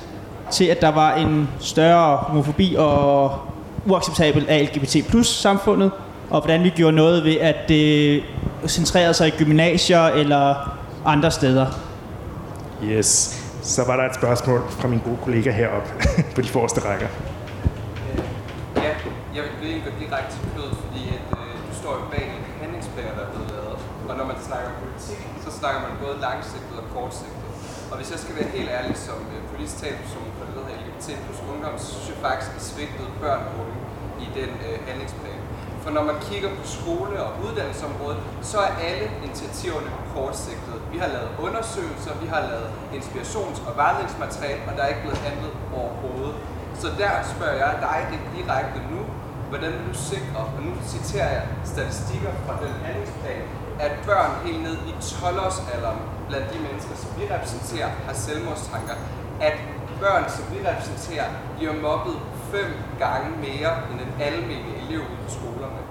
til, at der var en større homofobi og uacceptabel af LGBT plus samfundet, og hvordan vi gjorde noget ved, at det centrerede sig i gymnasier eller andre steder. Yes. Så var der et spørgsmål fra min gode kollega heroppe på de forreste rækker. Ja, jeg vil egentlig gå direkte til kødet, fordi at, øh, du står jo bag en handlingsplan, der er blevet lavet. Og når man snakker politik, så snakker man både langsigtet og kortsigtet. Og hvis jeg skal være helt ærlig som øh, politisk talsperson for det, der hedder LGBT plus ungdom, så synes jeg faktisk, at svigtet børn og unge i den øh, handlingsplan. For når man kigger på skole- og uddannelsesområdet, så er alle initiativerne kortsigtede. Vi har lavet undersøgelser, vi har lavet inspirations- og vejledningsmateriale, og der er ikke blevet handlet overhovedet. Så der spørger jeg dig det direkte nu, hvordan du sikrer, og nu citerer jeg statistikker fra den handlingsplan, at børn helt ned i 12-årsalderen blandt de mennesker, som vi repræsenterer, har selvmordstanker, at børn, som vi repræsenterer, bliver mobbet fem gange mere end en almindelig elev ude på skolerne.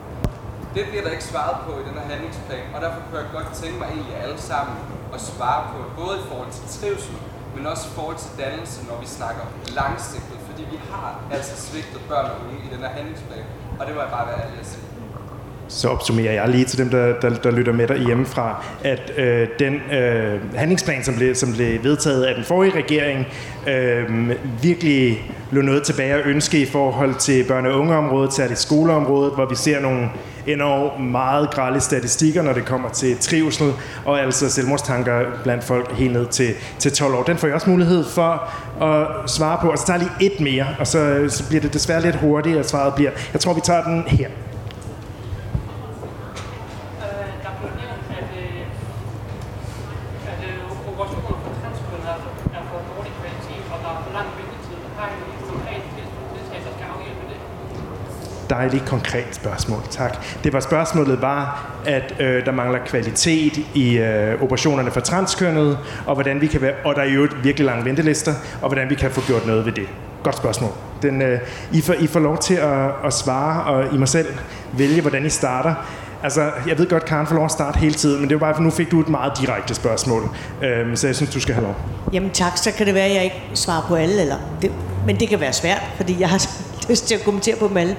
Det bliver der ikke svaret på i den her handlingsplan, og derfor kunne jeg godt tænke mig egentlig alle sammen at svare på, både i forhold til trivsel, men også i forhold til dannelse, når vi snakker langsigtet, fordi vi har altså svigtet børn og unge i den her handlingsplan, og det må jeg bare være ærlig at sige så opsummerer jeg lige til dem, der, der, der lytter med dig hjemmefra, at øh, den øh, handlingsplan, som blev, som blev vedtaget af den forrige regering, øh, virkelig lå noget tilbage at ønske i forhold til børne- og ungeområdet, særligt skoleområdet, hvor vi ser nogle endnu meget grælde statistikker, når det kommer til trivsel og altså selvmordstanker blandt folk helt ned til, til 12 år. Den får jeg også mulighed for at svare på, altså, og så tager jeg lige et mere, og så, så bliver det desværre lidt hurtigt, at svaret bliver, jeg tror vi tager den her. Dejligt konkret spørgsmål. Tak. Det var spørgsmålet var, at øh, der mangler kvalitet i øh, operationerne for transkønnede, og hvordan vi kan være, og der er jo virkelig lange ventelister, og hvordan vi kan få gjort noget ved det. Godt spørgsmål. Den, øh, I, får, I får lov til at, at svare, og I må selv vælge, hvordan I starter. Altså, jeg ved godt, Karen får lov at starte hele tiden, men det var bare, for nu fik du et meget direkte spørgsmål. Øhm, så jeg synes, du skal have lov. Jamen tak, så kan det være, at jeg ikke svarer på alle, eller det, men det kan være svært, fordi jeg har lyst til at kommentere på dem alle.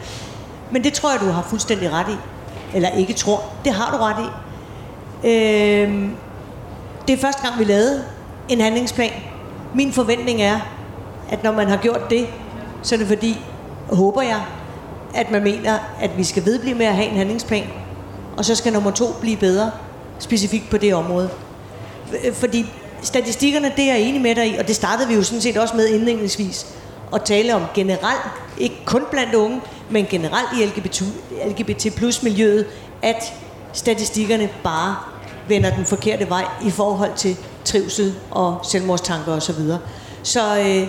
Men det tror jeg, du har fuldstændig ret i. Eller ikke tror. Det har du ret i. Øh, det er første gang, vi lavede en handlingsplan. Min forventning er, at når man har gjort det, så er det fordi, håber jeg, at man mener, at vi skal vedblive med at have en handlingsplan, og så skal nummer to blive bedre, specifikt på det område. Øh, fordi statistikkerne, det er jeg enig med dig i, og det startede vi jo sådan set også med indlægningsvis, at tale om generelt, ikke kun blandt unge, men generelt i LGBT, LGBT plus miljøet, at statistikkerne bare vender den forkerte vej i forhold til trivsel og selvmordstanker osv. Så, så øh,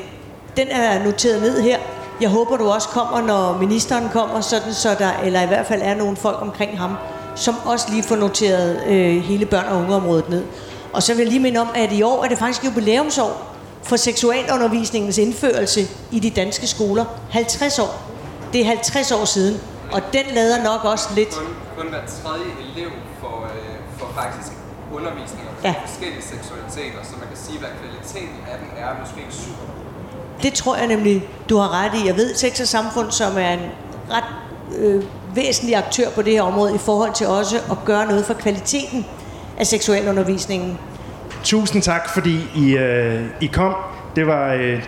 den er noteret ned her. Jeg håber, du også kommer, når ministeren kommer, sådan så der, eller i hvert fald er nogle folk omkring ham, som også lige får noteret øh, hele børn- og ungeområdet ned. Og så vil jeg lige minde om, at i år er det faktisk jubilæumsår for seksualundervisningens indførelse i de danske skoler. 50 år. Det er 50 år siden, og den lader nok også lidt... Kun, kun hver tredje elev får, øh, får faktisk undervisning om ja. forskellige seksualiteter, så man kan sige, hvad kvaliteten af den er, måske ikke super. Det tror jeg nemlig, du har ret i. Jeg ved, Sex og Samfund, som er en ret øh, væsentlig aktør på det her område, i forhold til også at gøre noget for kvaliteten af seksualundervisningen. Tusind tak, fordi I, øh, I kom. Det var, øh,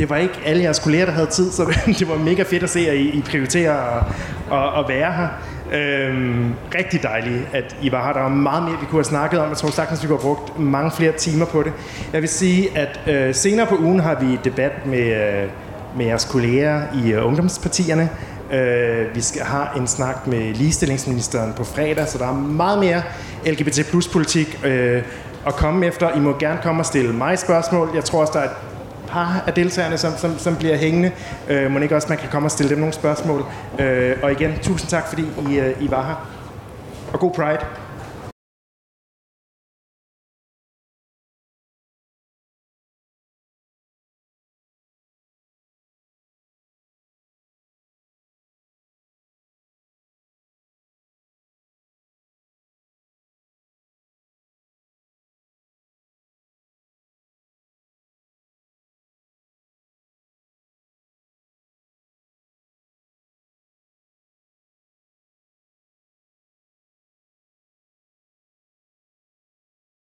det var ikke alle jeres kolleger, der havde tid, så det var mega fedt at se, at I, I prioriterer at, at, at være her. Øhm, rigtig dejligt, at I var her. Der var meget mere, vi kunne have snakket om. Jeg tror sagtens, vi kunne have brugt mange flere timer på det. Jeg vil sige, at øh, senere på ugen har vi debat med, øh, med jeres kolleger i øh, ungdomspartierne. Øh, vi skal have en snak med ligestillingsministeren på fredag, så der er meget mere LGBT plus politik øh, at komme efter. I må gerne komme og stille mig spørgsmål. Jeg tror også, der er et par af deltagerne, som, som, som bliver hængende. Øh, må ikke også, man kan komme og stille dem nogle spørgsmål. Øh, og igen, tusind tak, fordi I, øh, I var her. Og god Pride.